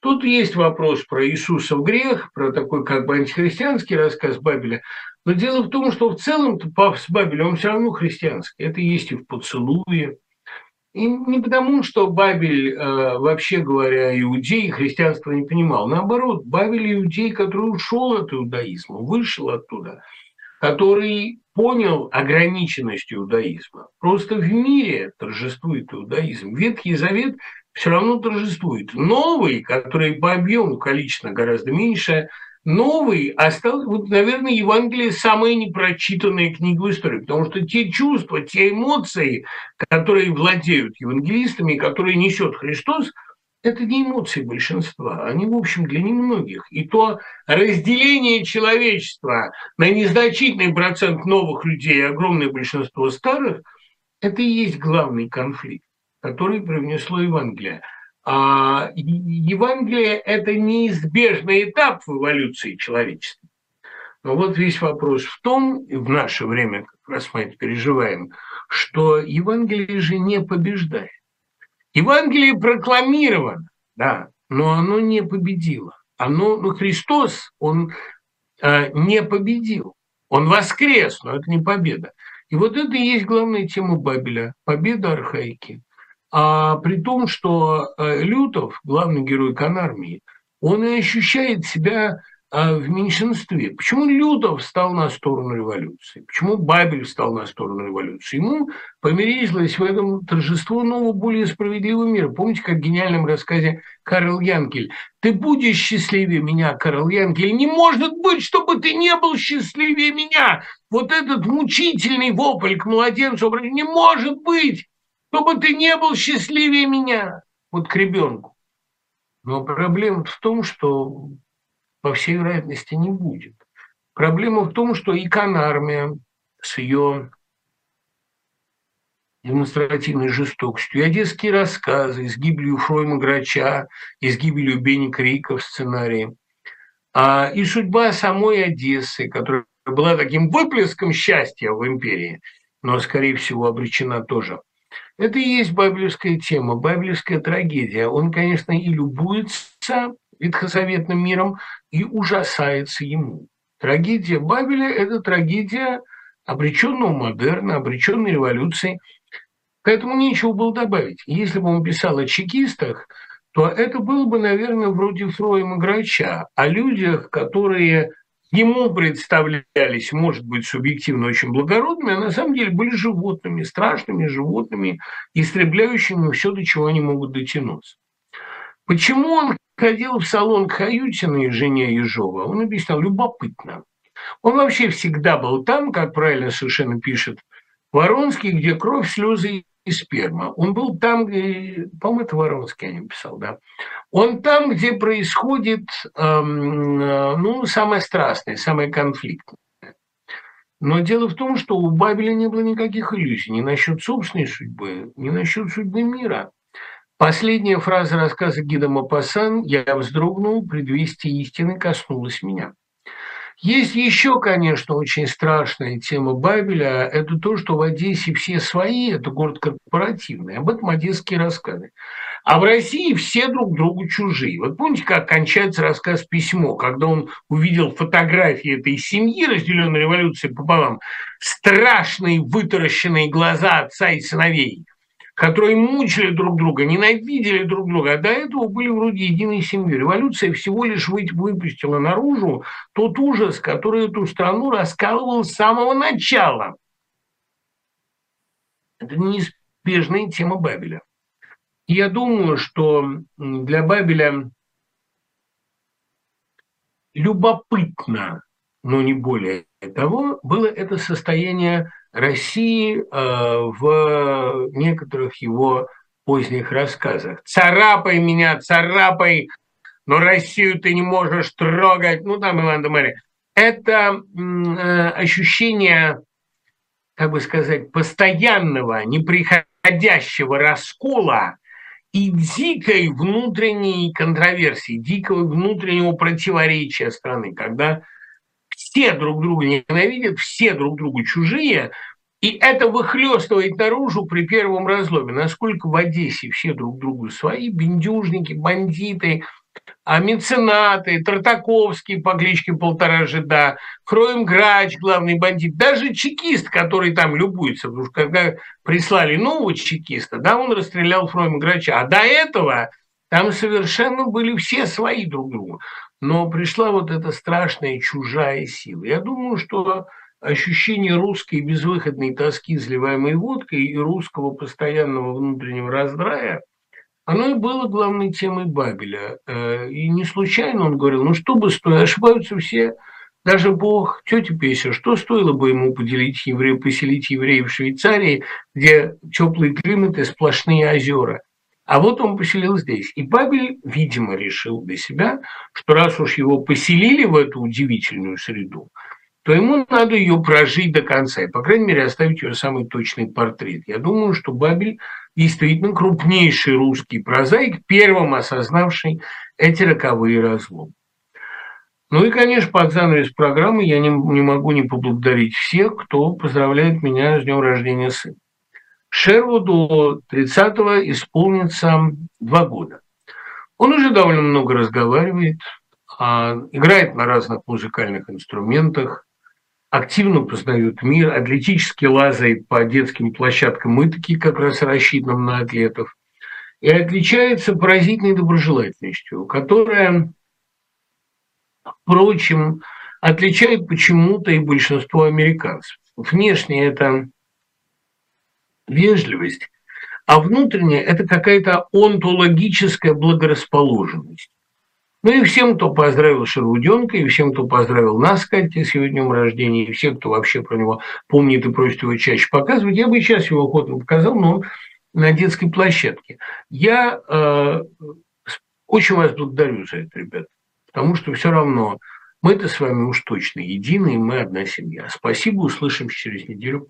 Тут есть вопрос про Иисуса в грех, про такой как бы антихристианский рассказ Бабеля. Но дело в том, что в целом-то Павс Бабеля, он все равно христианский. Это есть и в поцелуе, и не потому, что Бабель, э, вообще говоря, иудей, христианство не понимал. Наоборот, Бабель иудей, который ушел от иудаизма, вышел оттуда, который понял ограниченность иудаизма. Просто в мире торжествует иудаизм. Ветхий Завет все равно торжествует. Новый, который по объему количественно гораздо меньше, новый остался, вот, наверное, Евангелие самая непрочитанная книга в истории, потому что те чувства, те эмоции, которые владеют евангелистами, которые несет Христос, это не эмоции большинства, они, в общем, для немногих. И то разделение человечества на незначительный процент новых людей и огромное большинство старых, это и есть главный конфликт. Который привнесло Евангелие. А Евангелие – это неизбежный этап в эволюции человечества. Но вот весь вопрос в том, и в наше время, как раз мы это переживаем, что Евангелие же не побеждает. Евангелие прокламировано, да, но оно не победило. Оно, ну, Христос, он э, не победил. Он воскрес, но это не победа. И вот это и есть главная тема Бабеля – победа архаики. А при том, что э, Лютов, главный герой Канармии, он и ощущает себя а в меньшинстве. Почему Лютов встал на сторону революции? Почему Бабель встал на сторону революции? Ему померилось в этом торжество нового, более справедливого мира. Помните, как в гениальном рассказе Карл Янкель? «Ты будешь счастливее меня, Карл Янкель. Не может быть, чтобы ты не был счастливее меня!» Вот этот мучительный вопль к младенцу. Не может быть, чтобы ты не был счастливее меня. Вот к ребенку. Но проблема в том, что по всей вероятности, не будет. Проблема в том, что и Канармия с ее демонстративной жестокостью, и одесские рассказы с гибелью Фройма Грача, и с гибелью Бенни Крика в сценарии, а, и судьба самой Одессы, которая была таким выплеском счастья в империи, но, скорее всего, обречена тоже. Это и есть бабелевская тема, бабелевская трагедия. Он, конечно, и любуется ветхозаветным миром и ужасается ему. Трагедия Бабеля – это трагедия обреченного модерна, обреченной революции. К этому нечего было добавить. Если бы он писал о чекистах, то это было бы, наверное, вроде Фроема Грача, о людях, которые ему представлялись, может быть, субъективно очень благородными, а на самом деле были животными, страшными животными, истребляющими все, до чего они могут дотянуться. Почему он ходил в салон к Хаютиной, жене Ежова? Он объяснял, любопытно. Он вообще всегда был там, как правильно совершенно пишет Воронский, где кровь, слезы и сперма. Он был там, где, по-моему, это Воронский я не писал, да. Он там, где происходит, эм, э, ну, самое страстное, самое конфликтное. Но дело в том, что у Бабеля не было никаких иллюзий ни насчет собственной судьбы, ни насчет судьбы мира. Последняя фраза рассказа Гида Мапасан «Я вздрогнул, предвестие истины коснулась меня». Есть еще, конечно, очень страшная тема Бабеля. Это то, что в Одессе все свои, это город корпоративный. Об этом одесские рассказы. А в России все друг другу чужие. Вот помните, как кончается рассказ «Письмо», когда он увидел фотографии этой семьи, разделенной революцией пополам, страшные вытаращенные глаза отца и сыновей – которые мучили друг друга, ненавидели друг друга, а до этого были вроде единой семьи. Революция всего лишь выпустила наружу тот ужас, который эту страну раскалывал с самого начала. Это неизбежная тема Бабеля. Я думаю, что для Бабеля любопытно, но не более того, было это состояние России э, в некоторых его поздних рассказах. «Царапай меня, царапай, но Россию ты не можешь трогать». Ну, там Иван Дамари. Это э, ощущение, как бы сказать, постоянного, неприходящего раскола и дикой внутренней контроверсии, дикого внутреннего противоречия страны, когда все друг друга ненавидят, все друг другу чужие, и это выхлестывает наружу при первом разломе. Насколько в Одессе все друг другу свои, бендюжники, бандиты, а меценаты, Тартаковский по кличке Полтора Жида, Хроем Грач, главный бандит, даже чекист, который там любуется, потому что когда прислали нового чекиста, да, он расстрелял Хроем Грача, а до этого там совершенно были все свои друг другу. Но пришла вот эта страшная чужая сила. Я думаю, что ощущение русской безвыходной тоски, изливаемой водкой, и русского постоянного внутреннего раздрая, оно и было главной темой Бабеля. Э, и не случайно он говорил, ну что бы стоило, ошибаются все, даже Бог, тетя Песя, что стоило бы ему поделить евреев, поселить евреев в Швейцарии, где теплый климат и сплошные озера. А вот он поселил здесь. И Бабель, видимо, решил для себя, что раз уж его поселили в эту удивительную среду, то ему надо ее прожить до конца, и, по крайней мере, оставить ее самый точный портрет. Я думаю, что Бабель действительно крупнейший русский прозаик, первым осознавший эти роковые разломы. Ну и, конечно, под занавес программы я не, не могу не поблагодарить всех, кто поздравляет меня с днем рождения сына. Шервуду 30-го исполнится два года. Он уже довольно много разговаривает, а, играет на разных музыкальных инструментах, активно познает мир, атлетически лазает по детским площадкам и такие как раз рассчитанным на атлетов, и отличается поразительной доброжелательностью, которая, впрочем, отличает почему-то и большинство американцев. Внешне это вежливость, а внутренне это какая-то онтологическая благорасположенность. Ну и всем, кто поздравил Шервуденка, и всем, кто поздравил нас, Катя, с его днем рождения, и всем, кто вообще про него помнит и просит его чаще показывать, я бы сейчас его охотно показал, но он на детской площадке. Я э, очень вас благодарю за это, ребят, потому что все равно мы-то с вами уж точно едины, и мы одна семья. Спасибо, услышимся через неделю.